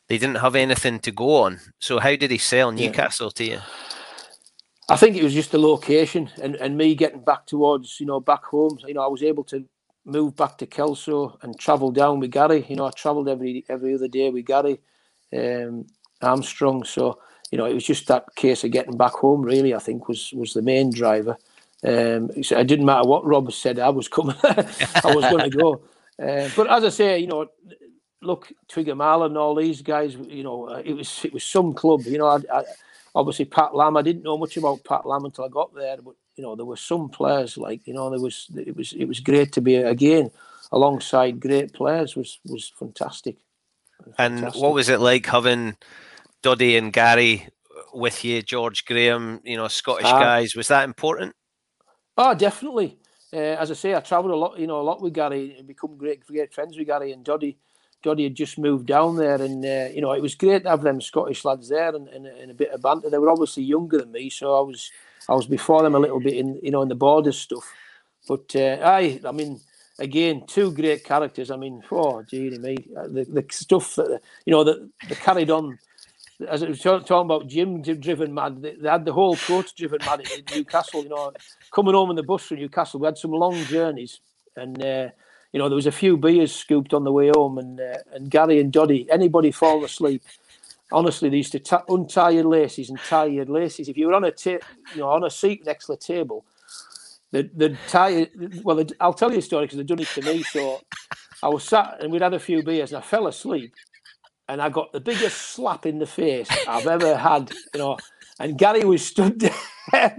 they didn't have anything to go on. So how did he sell Newcastle yeah. to you? I think it was just the location and, and me getting back towards, you know, back home. You know, I was able to move back to Kelso and travel down with Gary. You know, I travelled every every other day with Gary um, Armstrong. So, you know, it was just that case of getting back home, really, I think was was the main driver. Um, so it didn't matter what Rob said, I was coming. [LAUGHS] I was going to go. Uh, but as I say, you know, look, Twigger and all these guys, you know, uh, it was it was some club. You know, I, I, obviously Pat Lam. I didn't know much about Pat Lam until I got there, but you know, there were some players like you know, there was it was it was great to be again alongside great players. was was fantastic. And fantastic. what was it like having Doddie and Gary with you, George Graham? You know, Scottish uh, guys. Was that important? Oh, definitely. Uh, as I say, I travelled a lot, you know, a lot with Gary and become great, great friends with Gary and Doddie. Doddie had just moved down there, and uh, you know it was great to have them Scottish lads there and, and, and, a bit of banter. They were obviously younger than me, so I was I was before them a little bit in you know in the border stuff. But uh, I I mean again two great characters. I mean oh gee me the, the stuff that you know that they carried on. As I was talking about Jim driven mad, they, had the whole coach driven mad in [LAUGHS] Newcastle. You know, coming home in the bus from Newcastle, we had some long journeys, and uh, you know, there was a few beers scooped on the way home, and uh, and Gary and Doddie, anybody fall asleep, honestly, they used to t- untie your laces and tie your laces. If you were on a ta- you know on a seat next to the table, the the tie. Well, they'd, I'll tell you a story because they've done it to me. So I was sat and we'd had a few beers, and I fell asleep, and I got the biggest slap in the face I've ever had. You know, and Gary was stood [LAUGHS] there,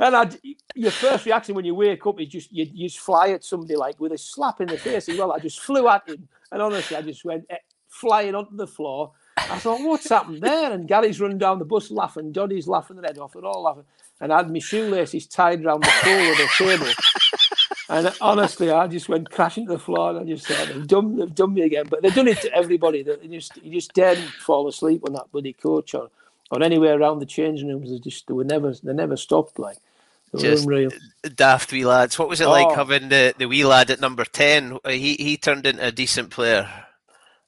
and I your first reaction when you wake up is just you, you just fly at somebody like with a slap in the face as well. I just flew at him, and honestly, I just went eh, flying onto the floor. I thought, what's happened there? And Gary's running down the bus laughing, Doddie's laughing their head off, and all laughing. And I had my shoelaces tied around the pole of the table. And honestly, I just went crashing to the floor, and I just said, "They've done, they've done me again." But they've done it to everybody. They just, you just daren't fall asleep on that bloody coach or, or anywhere around the changing rooms. They just, they were never, they never stopped. Like just unreal. daft wee lads. What was it oh. like having the, the wee lad at number ten? He he turned into a decent player.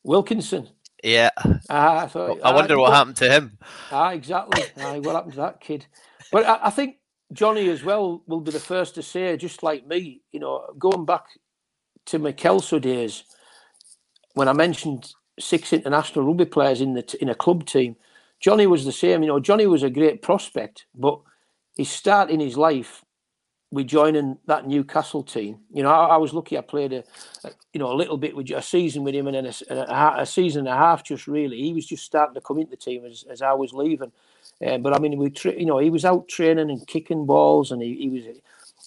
Wilkinson. Yeah. Ah, I, thought, I wonder what happened to him. Ah, exactly. Ah, what happened to that kid? But I, I, think Johnny as well will be the first to say, just like me, you know, going back to my Kelso days, when I mentioned six international rugby players in the in a club team, Johnny was the same. You know, Johnny was a great prospect, but his start in his life with joining that Newcastle team. You know, I, I was lucky. I played a, a, you know, a little bit with a season with him, and then a, a, a, season and a half. Just really, he was just starting to come into the team as, as I was leaving. Uh, but I mean, we, tra- you know, he was out training and kicking balls, and he, he was,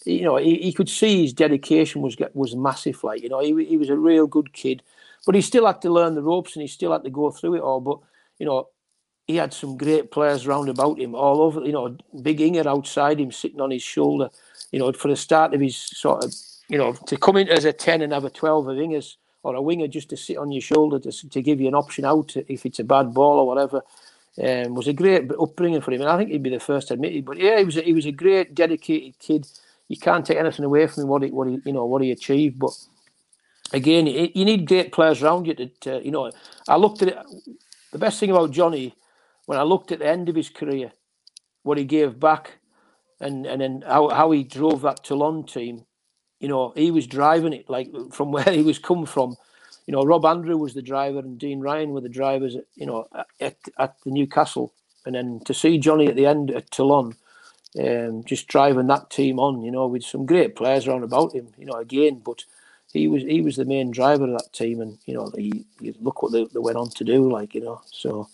you know, he, he could see his dedication was was massive. Like, you know, he he was a real good kid, but he still had to learn the ropes, and he still had to go through it all. But you know, he had some great players round about him all over. You know, Big Inga outside him, sitting on his shoulder. You know, for the start of his sort of, you know, to come in as a ten and have a twelve of Inga's or a winger just to sit on your shoulder to to give you an option out if it's a bad ball or whatever. Um, was a great upbringing for him, and I think he'd be the first to admit it. But yeah, he was a, he was a great, dedicated kid. You can't take anything away from him what he what he you know what he achieved. But again, you need great players around you to, to you know. I looked at it. The best thing about Johnny when I looked at the end of his career, what he gave back, and and then how, how he drove that Toulon team, you know, he was driving it like from [LAUGHS] where he was come from. You know, Rob Andrew was the driver and Dean Ryan were the drivers. At, you know, at, at the Newcastle, and then to see Johnny at the end at Toulon, um, just driving that team on, you know, with some great players around about him. You know, again, but he was he was the main driver of that team, and you know, he, look what they, they went on to do, like you know, so.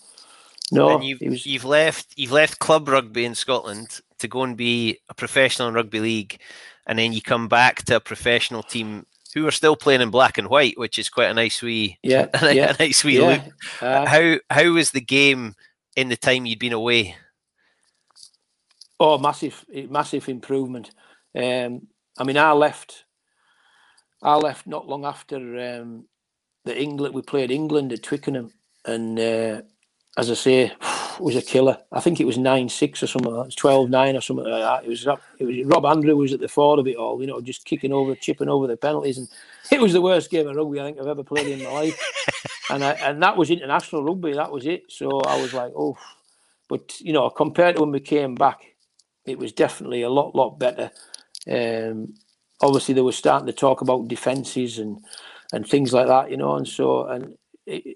No, and you've, was... you've left you've left club rugby in Scotland to go and be a professional in rugby league, and then you come back to a professional team who are still playing in black and white, which is quite a nice wee yeah, [LAUGHS] a, yeah, a nice wee yeah. look. Uh, how how was the game in the time you'd been away? Oh, massive, massive improvement. Um, I mean, I left. I left not long after um, the England. We played England at Twickenham, and uh, as I say, was a killer. I think it was nine six or something. Like that. It was 12 9 or something like that. It was it was Rob Andrew was at the fore of it all. You know, just kicking over, chipping over the penalties, and it was the worst game of rugby I think I've ever played in my life. [LAUGHS] and I, and that was international rugby. That was it. So I was like, oh, but you know, compared to when we came back, it was definitely a lot lot better. Um, obviously, they were starting to talk about defences and and things like that. You know, and so and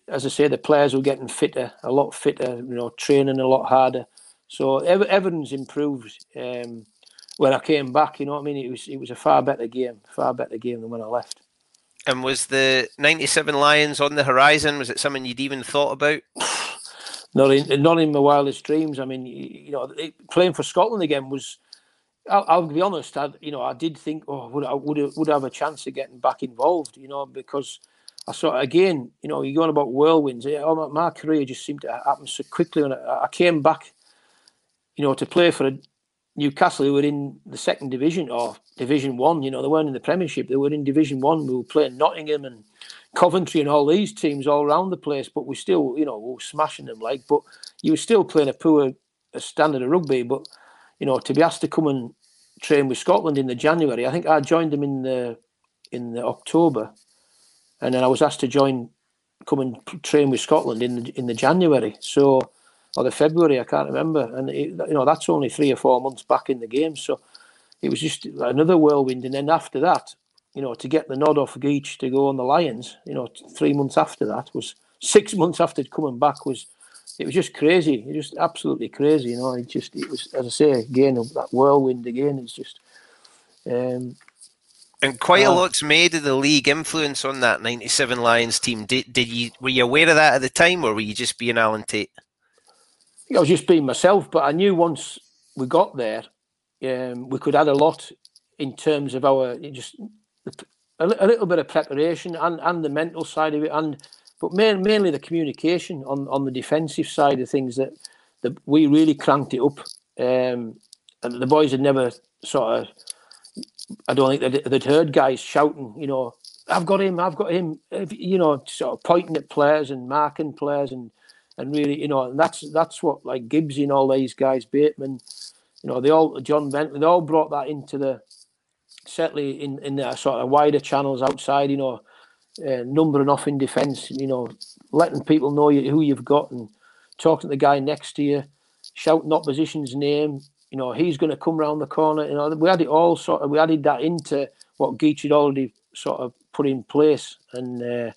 as I say, the players were getting fitter, a lot fitter, you know, training a lot harder. So everything's improved. Um, when I came back, you know what I mean? It was it was a far better game, far better game than when I left. And was the '97 Lions on the horizon? Was it something you'd even thought about? [SIGHS] not in not in my wildest dreams. I mean, you know, playing for Scotland again was. I'll, I'll be honest. I, you know, I did think, oh, would I would would I have a chance of getting back involved? You know, because I saw again, you know, you're going about whirlwinds. My, career just seemed to happen so quickly. And I, came back, you know, to play for Newcastle who were in the second division or Division One. You know, they weren't in the Premiership; they were in Division One. We were playing Nottingham and Coventry and all these teams all around the place. But we still, you know, we were smashing them. Like, but you were still playing a poor a standard of rugby. But you know, to be asked to come and train with Scotland in the January, I think I joined them in the in the October and then I was asked to join, come and train with Scotland in the, in the January, so or the February, I can't remember, and it, you know that's only three or four months back in the game, so it was just another whirlwind. And then after that, you know, to get the nod off Geech to go on the Lions, you know, three months after that was six [LAUGHS] months after coming back was it was just crazy. It was just absolutely crazy. You know, it just it was as I say again that whirlwind again. It's just um, and quite a lot's made of the league influence on that '97 Lions team. Did, did you were you aware of that at the time, or were you just being Alan Tait? I was just being myself, but I knew once we got there, um, we could add a lot in terms of our just a, a, little bit of preparation and, and the mental side of it, and but main, mainly the communication on, on the defensive side of things that, that we really cranked it up. Um, and the boys had never sort of I don't think they'd, they'd heard guys shouting, you know, I've got him, I've got him, you know, sort of pointing at players and marking players and and really, you know, and that's that's what like Gibbsy and all these guys, Bateman, you know, they all John Bentley, they all brought that into the certainly in in the sort of wider channels outside, you know, uh, numbering off in defence, you know, letting people know you, who you've got and talking to the guy next to you, shouting opposition's name, you know, he's going to come round the corner. You know, we had it all sort of, we added that into what Geech had already sort of put in place. And uh,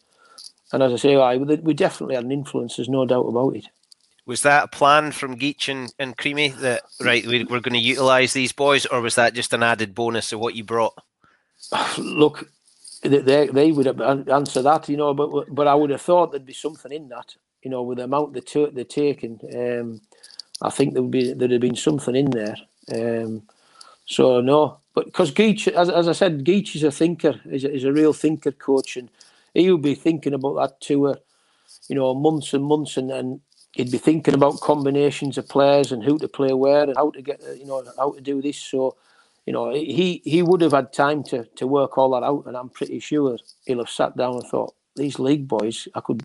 and as I say, I, we definitely had an influence, there's no doubt about it. Was that a plan from Geech and, and Creamy that, right, we, we're going to utilise these boys, or was that just an added bonus of what you brought? [SIGHS] Look, they, they would have answered that, you know, but but I would have thought there'd be something in that, you know, with the amount they t- they're taking. Um, I think there would be there'd have been something in there. Um, so no, but because Geech, as, as I said, Geech is a thinker, is a, is a real thinker coach, and he would be thinking about that tour, you know, months and months, and and he'd be thinking about combinations of players and who to play where and how to get you know how to do this. So, you know, he he would have had time to to work all that out, and I'm pretty sure he'll have sat down and thought these league boys, I could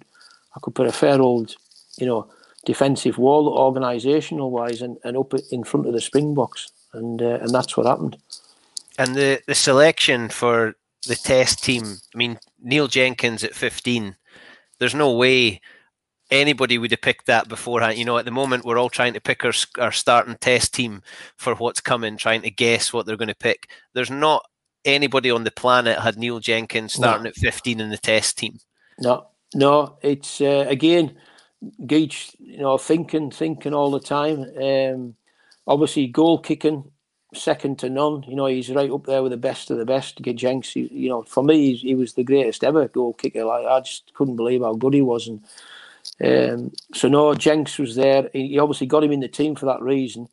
I could put a fair old, you know, defensive wall, organisational wise, and, and up in front of the Springboks, and uh, and that's what happened. And the the selection for the Test team, I mean, Neil Jenkins at 15. There's no way anybody would have picked that beforehand. You know, at the moment, we're all trying to pick our, our starting test team for what's coming, trying to guess what they're going to pick. There's not anybody on the planet had Neil Jenkins starting no. at 15 in the test team. No, no, it's uh, again, Geech, you know, thinking, thinking all the time. Um, obviously, goal kicking, second to none. You know, he's right up there with the best of the best. Get Jenks, you know, for me, he was the greatest ever goal kicker. Like I just couldn't believe how good he was, and um, so no, Jenks was there. He, obviously got him in the team for that reason.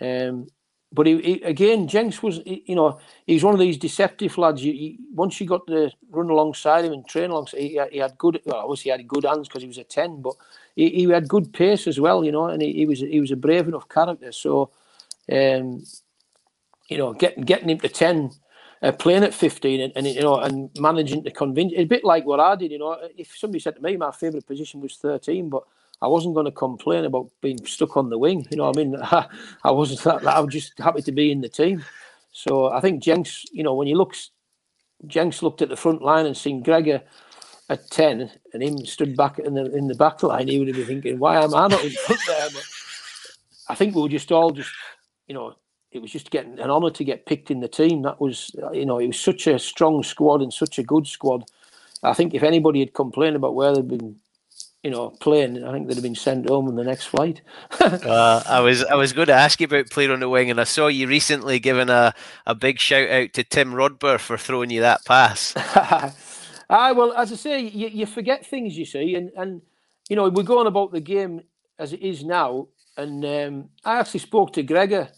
Um, but he, he, again, Jenks was, you know, he's one of these deceptive lads. You, once you got to run alongside him and train alongside, he, he had good. Well, obviously he had good hands because he was a ten, but he, he had good pace as well, you know, and he, he was he was a brave enough character. So, um, you know, getting getting him to ten uh, playing at 15 and, and, you know and managing to convince a bit like what I did you know if somebody said to me my favorite position was 13 but I wasn't going to complain about being stuck on the wing you know I mean [LAUGHS] I, I wasn't that, I was just happy to be in the team so I think Jenks you know when you look Jenks looked at the front line and seen Gregor at 10 and him stood back in the in the back line he would have been thinking why am I not in front there but I think we were just all just you know it was just getting an honour to get picked in the team. That was, you know, it was such a strong squad and such a good squad. I think if anybody had complained about where they'd been, you know, playing, I think they'd have been sent home on the next flight. [LAUGHS] uh, I was I was going to ask you about playing on the wing, and I saw you recently giving a, a big shout out to Tim Rodber for throwing you that pass. [LAUGHS] I well, as I say, you, you forget things, you see, and and you know we're going about the game as it is now, and um, I actually spoke to Gregor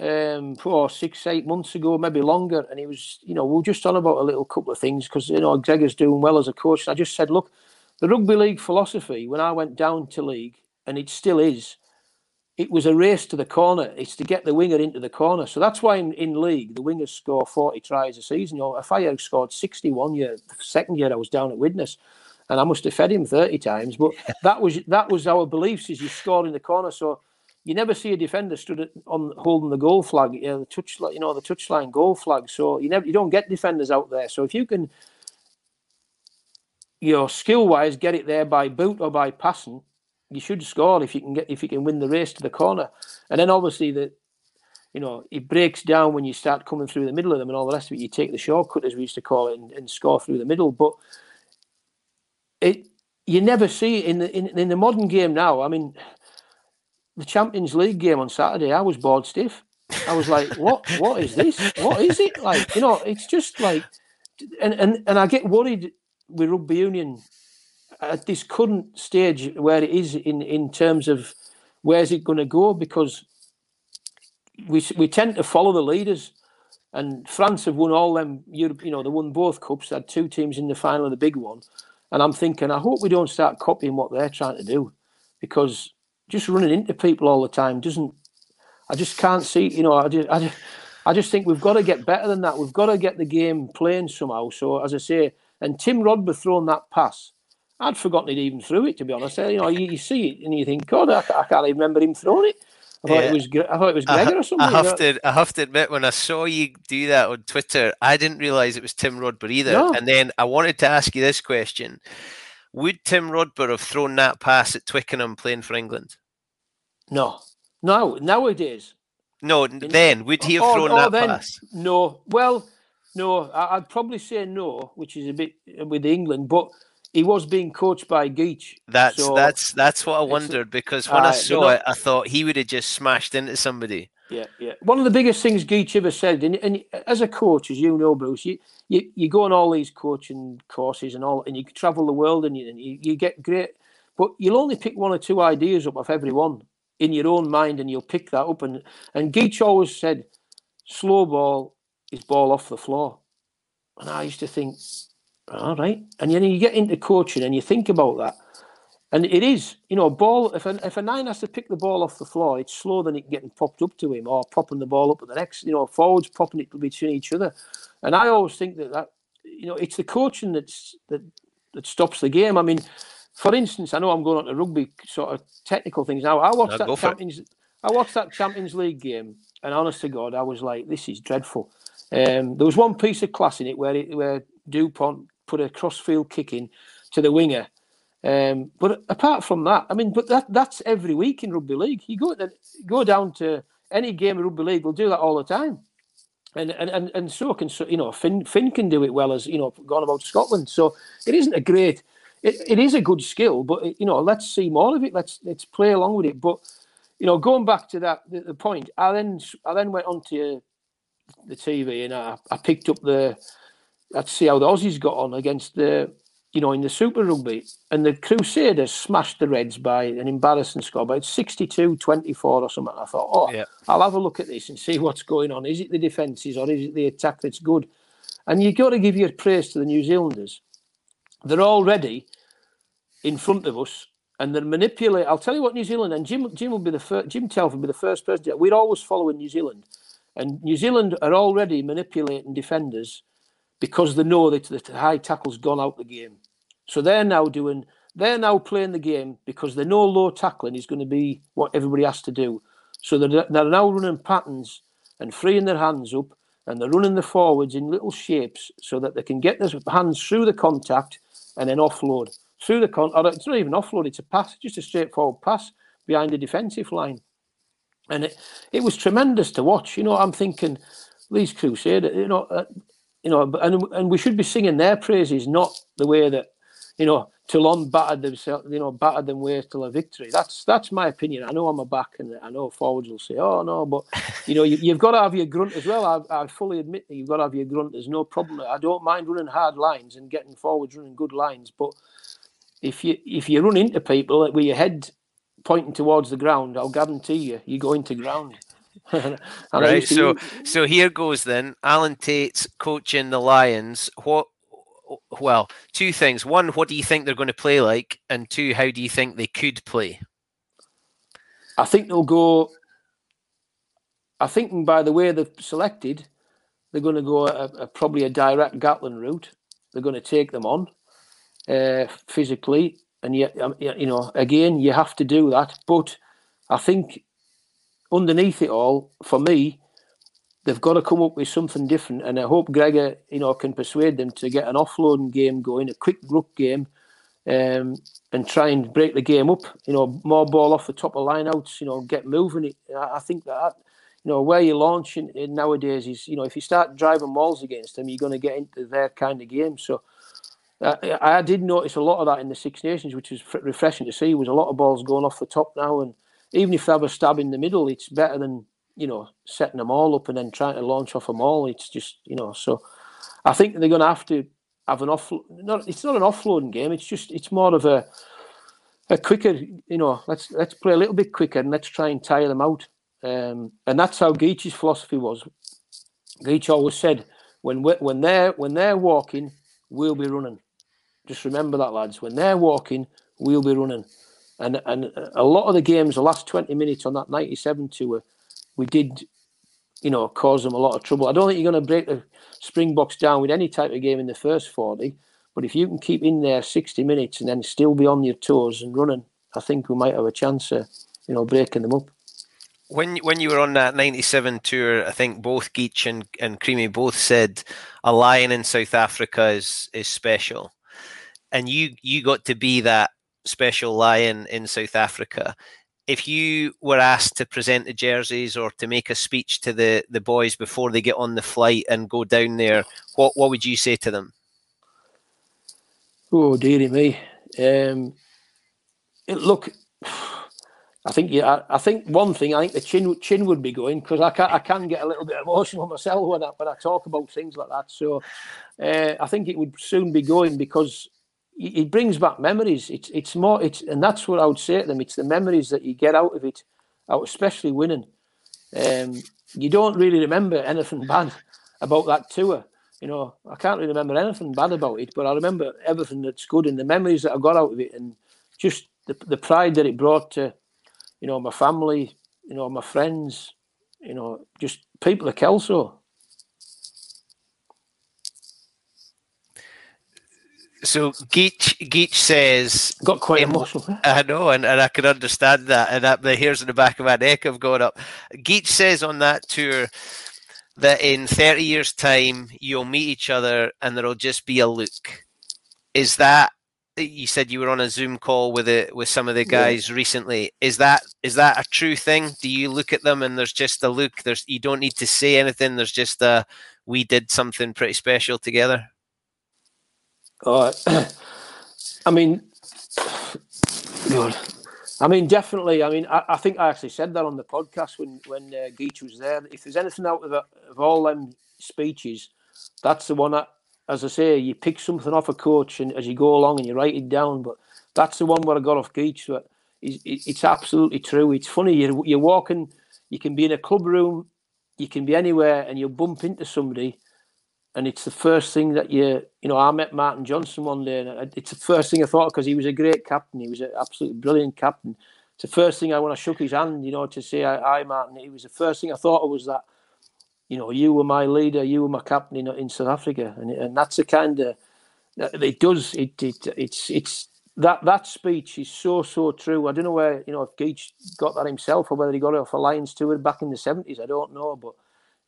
um, for six, eight months ago, maybe longer. And he was, you know, we were just on about a little couple of things because, you know, Gregor's doing well as a coach. And I just said, look, the rugby league philosophy, when I went down to league, and it still is, it was a race to the corner. It's to get the winger into the corner. So that's why in, in league, the wingers score 40 tries a season. You know, if I had scored 61 year, the second year I was down at Widnes, and I must have fed him 30 times. But that was that was our beliefs is you score in the corner. So you never see a defender stood on holding the goal flag, you know, the touch, you know, the touchline goal flag. So you never, you don't get defenders out there. So if you can, you know, skill wise, get it there by boot or by passing, you should score if you can get if you can win the race to the corner. And then obviously the, you know, it breaks down when you start coming through the middle of them and all the rest of it. You take the shortcut as we used to call it and, and score through the middle. But it you never see in the in, in the modern game now. I mean the Champions League game on Saturday, I was bored stiff. I was like, [LAUGHS] what? What is this? What is it? Like, you know, it's just like, and and and I get worried with rugby union at this current stage where it is in in terms of where's it going to go because we we tend to follow the leaders. And France have won all them Europe, you know, they won both cups, had two teams in the final of the big one. And I'm thinking, I hope we don't start copying what they're trying to do because just running into people all the time doesn't. I just can't see. You know, I just, I just, I just think we've got to get better than that. We've got to get the game playing somehow. So as I say, and Tim Rodber throwing that pass, I'd forgotten he'd even threw it. To be honest, you know, you, you see it and you think, God, I, I can't even remember him throwing it. I thought yeah. it was I thought it was Gregor I, or something. I have to I have to admit when I saw you do that on Twitter, I didn't realise it was Tim Rodber either. No. And then I wanted to ask you this question: Would Tim Rodber have thrown that pass at Twickenham playing for England? No, no, nowadays. No, then would he have oh, thrown oh, that then, pass? No. Well, no. I'd probably say no, which is a bit with England, but he was being coached by Geech. That's so that's that's what I wondered because when uh, I saw not, it, I thought he would have just smashed into somebody. Yeah, yeah. One of the biggest things Geech ever said, and, and as a coach, as you know, Bruce, you, you, you go on all these coaching courses and all, and you travel the world and you, and you, you get great, but you'll only pick one or two ideas up of every one in your own mind and you'll pick that up. And, and Geech always said, slow ball is ball off the floor. And I used to think, all right. And then you get into coaching and you think about that. And it is, you know, a ball. If a, if a nine has to pick the ball off the floor, it's slower than it getting popped up to him or popping the ball up at the next. You know, forwards popping it between each other. And I always think that that you know it's the coaching that's that that stops the game. I mean, for instance, I know I'm going on to rugby sort of technical things now. I watched no, that Champions. I watched that Champions League game, and honest to God, I was like, this is dreadful. Um, there was one piece of class in it where it, where Dupont put a crossfield kick in to the winger um, but apart from that, I mean, but that that's every week in rugby league. You go go down to any game of rugby league, we'll do that all the time. And and, and, and so can you know Finn Finn can do it well as you know gone about Scotland. So it isn't a great, it, it is a good skill, but you know let's see more of it. Let's let's play along with it. But you know going back to that the, the point, I then I then went on to the TV and I, I picked up the let's see how the Aussies got on against the you know, in the Super Rugby. And the Crusaders smashed the Reds by an embarrassing score, about 62 24 or something. I thought, oh, yeah. I'll have a look at this and see what's going on. Is it the defences or is it the attack that's good? And you've got to give your praise to the New Zealanders. They're already in front of us and they're manipulating. I'll tell you what, New Zealand, and Jim, Jim will be the first, Jim Telfer will be the first person. We're always following New Zealand. And New Zealand are already manipulating defenders because they know that the high tackle's gone out the game. So they're now doing, they're now playing the game because they know low tackling is going to be what everybody has to do. So they're, they're now running patterns and freeing their hands up and they're running the forwards in little shapes so that they can get their hands through the contact and then offload. Through the con, or it's not even offload, it's a pass, just a straightforward pass behind the defensive line. And it, it was tremendous to watch. You know, I'm thinking, these Crusaders, you know, uh, you know, and and we should be singing their praises, not the way that you know, Toulon battered themselves, you know, battered them way to a victory. That's that's my opinion. I know I'm a back, and I know forwards will say, "Oh no," but you know, you, have got to have your grunt as well. I, I fully admit that you've got to have your grunt. There's no problem. I don't mind running hard lines and getting forwards running good lines, but if you if you run into people with your head pointing towards the ground, I'll guarantee you, you go into ground. [LAUGHS] right. So so here goes then. Alan Tait's coaching the Lions. What well, two things. One, what do you think they're going to play like? And two, how do you think they could play? I think they'll go. I think by the way they've selected, they're going to go a, a, probably a direct Gatland route. They're going to take them on uh, physically, and yet um, you know again you have to do that. But I think underneath it all, for me, they've got to come up with something different. And I hope Gregor, you know, can persuade them to get an offloading game going, a quick ruck game, um, and try and break the game up. You know, more ball off the top of lineouts. You know, get moving. I think that you know where you're launching nowadays is you know if you start driving walls against them, you're going to get into their kind of game. So. Uh, I did notice a lot of that in the Six Nations, which was refreshing to see. Was a lot of balls going off the top now, and even if they have a stab in the middle, it's better than you know, setting them all up and then trying to launch off them all. It's just, you know, so I think they're going to have to have an off. Not, it's not an offloading game. It's just, it's more of a a quicker, you know. Let's let's play a little bit quicker and let's try and tire them out. Um, and that's how Geech's philosophy was. Geech always said, when when they're when they're walking, we'll be running. Just remember that, lads. When they're walking, we'll be running. And and a lot of the games, the last twenty minutes on that ninety-seven tour we did, you know, cause them a lot of trouble. I don't think you're going to break the Springboks down with any type of game in the first 40, but if you can keep in there 60 minutes and then still be on your toes and running, I think we might have a chance of, you know, breaking them up. When when you were on that '97 tour, I think both Geech and, and Creamy both said a lion in South Africa is is special, and you you got to be that special lion in South Africa if you were asked to present the jerseys or to make a speech to the, the boys before they get on the flight and go down there, what what would you say to them? Oh, dearie me. Um, it, look, [SIGHS] I think yeah, I, I, think one thing I think the chin chin would be going because I can I can get a little bit emotional myself when I when I talk about things like that. So uh, I think it would soon be going because it brings back memories. It's it's more it's and that's what I would say to them. It's the memories that you get out of it, out especially winning. Um, you don't really remember anything bad about that tour. You know, I can't really remember anything bad about it, but I remember everything that's good and the memories that I got out of it, and just the the pride that it brought to, you know, my family, you know, my friends, you know, just people of Kelso. So Geech Geech says got quite emotional. I know, and, and I can understand that. And that, the hairs in the back of my neck have gone up. Geech says on that tour that in thirty years' time you'll meet each other and there'll just be a look. Is that you said you were on a Zoom call with it with some of the guys yeah. recently? Is that is that a true thing? Do you look at them and there's just a look? There's you don't need to say anything. There's just a we did something pretty special together. Oh, [COUGHS] I mean, God. I mean, definitely. I mean, I, I, think I actually said that on the podcast when when uh, Geech was there. If there's anything out of, of all them speeches, that's the one that, as I say, you pick something off a coach and as you go along and you write it down. But that's the one where I got off Geech. That is, it's absolutely true. It's funny. You're you're walking. You can be in a club room. You can be anywhere, and you'll bump into somebody and it's the first thing that you you know I met Martin Johnson one day and it's the first thing I thought because he was a great captain. He was an absolutely brilliant captain. It's the first thing I when I shook his hand you know to say hi Martin it was the first thing I thought of was that you know you were my leader you were my captain in, in South Africa. And and that's the kind of it does it, it it's it's that that speech is so so true. I don't know where you know if Geech got that himself or whether he got it off a Lions tour back in the 70s I don't know but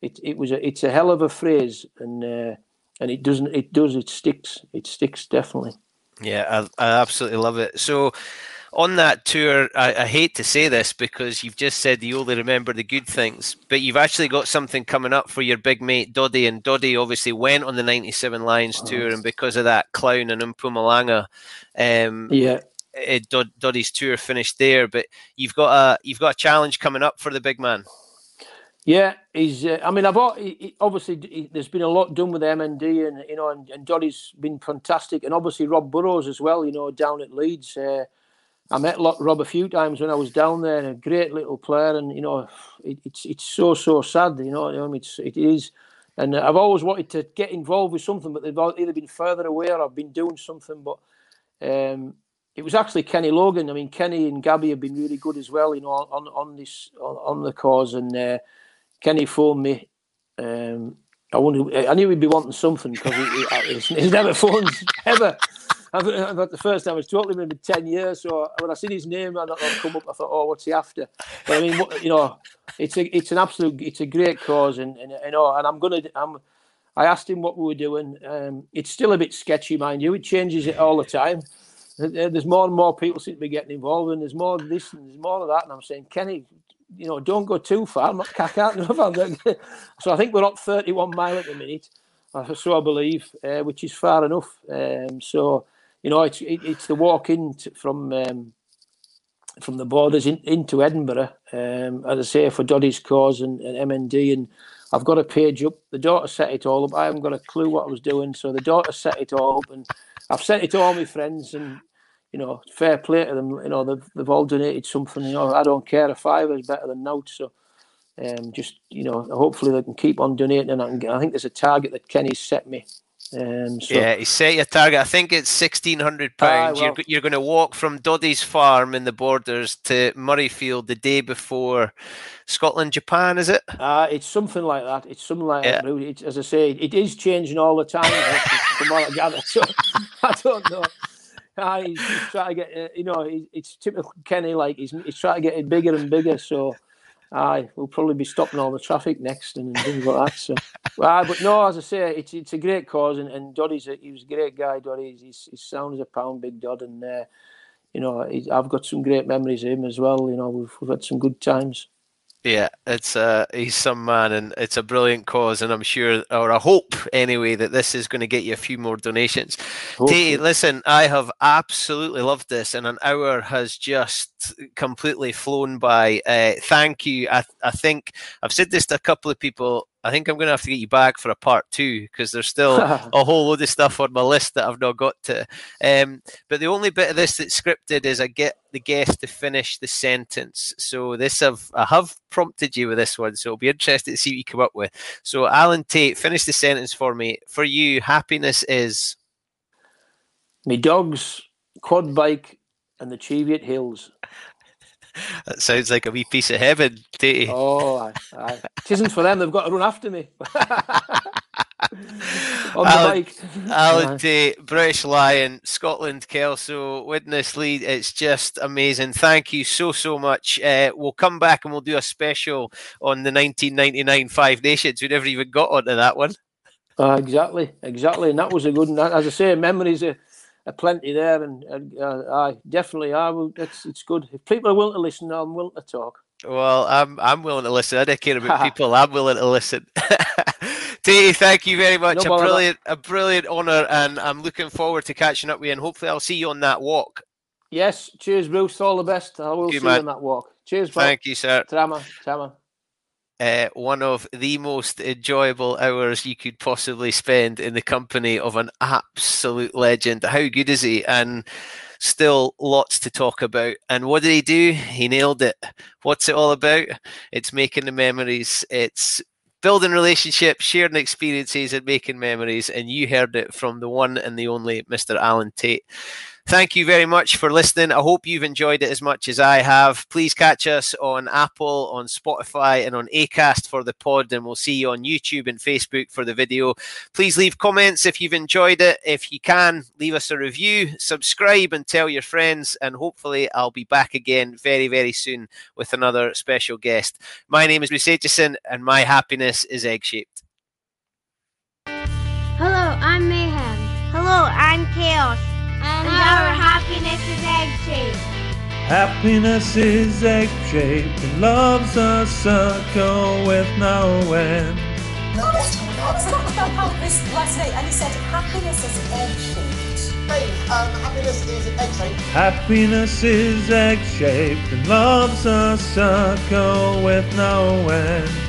it it was a it's a hell of a phrase, and uh, and it doesn't it does it sticks it sticks definitely. Yeah, I, I absolutely love it. So on that tour, I, I, hate to say this because you've just said you only remember the good things, but you've actually got something coming up for your big mate Doddie, and Doddie obviously went on the '97 Lions tour, and because of that, Clown and Mpumalanga, um, yeah, it, Doddie's tour finished there. But you've got a you've got a challenge coming up for the big man. Yeah, he's. Uh, I mean, I've he, obviously he, there's been a lot done with MND, and you know, and, and Doddie's been fantastic, and obviously Rob Burrows as well. You know, down at Leeds, uh, I met Rob a few times when I was down there, a great little player, and you know, it, it's it's so so sad. You know, I mean, it's it is, and I've always wanted to get involved with something, but they've either been further away or I've been doing something, but. Um, it was actually Kenny Logan. I mean, Kenny and Gabby have been really good as well, you know, on on this on, on the cause, and uh, Kenny phoned me. Um, I wonder. I knew he'd be wanting something because he, he, he's never [LAUGHS] phoned ever. I've, I've the first time I was talking to him in ten years. So when I seen his name and come up, I thought, "Oh, what's he after?" But I mean, you know, it's a it's an absolute it's a great cause, and, and you know, and I'm gonna I'm. I asked him what we were doing. Um, it's still a bit sketchy, mind you. It changes it all the time. There's more and more people seem to be getting involved, and there's more of this and there's more of that. And I'm saying, Kenny, you know, don't go too far. Not, [LAUGHS] So I think we're up 31 mile at the minute, uh, so I believe, uh, which is far enough. Um, so you know, it's it, it's the walk in from um, from the borders in, into Edinburgh, um, as I say, for Doddie's cause and, and MND, and I've got a page up. The daughter set it all up. I haven't got a clue what I was doing, so the daughter set it all up, and I've sent it to all my friends, and you know, fair play to them. You know, they've, they've all donated something. You know, I don't care. A fiver is better than no. So, um, just you know, hopefully they can keep on donating. And I, can, I think there's a target that Kenny's set me. Um, so, yeah, he set a target. I think it's sixteen hundred pounds. Well, you're, you're going to walk from Doddie's farm in the borders to Murrayfield the day before Scotland Japan. Is it? Uh, it's something like that. It's something like yeah. that. It's, as I say, it is changing all the time. from what I gather, so [LAUGHS] I don't know he's, he's trying to get, uh, you know, it's typical Kenny. Like he's he's trying to get it bigger and bigger. So, aye, we'll probably be stopping all the traffic next and things like that. So, aye, but no, as I say, it's it's a great cause, and, and Doddie's a, he was a great guy. Doddie, he's he's sound as a pound, big Dodd, and uh, you know, I've got some great memories of him as well. You know, we've we've had some good times. Yeah, it's uh he's some man and it's a brilliant cause and I'm sure or I hope anyway that this is going to get you a few more donations. Tait, listen, I have absolutely loved this and an hour has just completely flown by. Uh, thank you. I I think I've said this to a couple of people I think I'm going to have to get you back for a part two because there's still [LAUGHS] a whole load of stuff on my list that I've not got to. Um, but the only bit of this that's scripted is I get the guest to finish the sentence. So this have I have prompted you with this one, so it'll be interesting to see what you come up with. So Alan Tait, finish the sentence for me. For you, happiness is my dog's quad bike and the Cheviot Hills. That sounds like a wee piece of heaven, Tatey. Oh, aye, aye. it isn't for them. They've got to run after me. [LAUGHS] On the Alan, bike. Alan Tait, British Lion, Scotland Kelso, Widnes Leeds. It's just amazing. Thank you so, so much. Uh, we'll come back and we'll do a special on the 1999 Five Nations. We never even got onto that one. Uh, exactly, exactly, and that was a good. one. As I say, memories are, are plenty there, and, and uh, I definitely, I will. It's it's good. If people are willing to listen, I'm willing to talk. Well, I'm I'm willing to listen. I don't care about [LAUGHS] people. I'm willing to listen. [LAUGHS] Tatey, thank you very much. No a brilliant, a brilliant honour, and I'm looking forward to catching up with you. And hopefully, I'll see you on that walk. Yes, cheers, Bruce. All the best. I will Good see man. you on that walk. Cheers, pal. Thank you, sir. Trama, trama. Uh, one of the most enjoyable hours you could possibly spend in the company of an absolute legend. How good is he? And still lots to talk about. And what did he do? He nailed it. What's it all about? It's making the memories. It's building relationships, sharing experiences, and making memories. And you heard it from the one and the only Mr. Alan Tait. Thank you very much for listening. I hope you've enjoyed it as much as I have. Please catch us on Apple, on Spotify, and on Acast for the pod, and we'll see you on YouTube and Facebook for the video. Please leave comments if you've enjoyed it. If you can, leave us a review, subscribe, and tell your friends. And hopefully, I'll be back again very, very soon with another special guest. My name is Bruce Aitchison, and my happiness is egg shaped. Hello, I'm Mayhem. Hello, I'm Chaos. And our happiness is egg shaped. Happiness is egg shaped and love's a circle with no end. I was, I was talking about how this last night, and he said happiness is egg-shaped. Hey, um, happiness is egg shaped. Happiness is egg shaped and love's a circle with no end.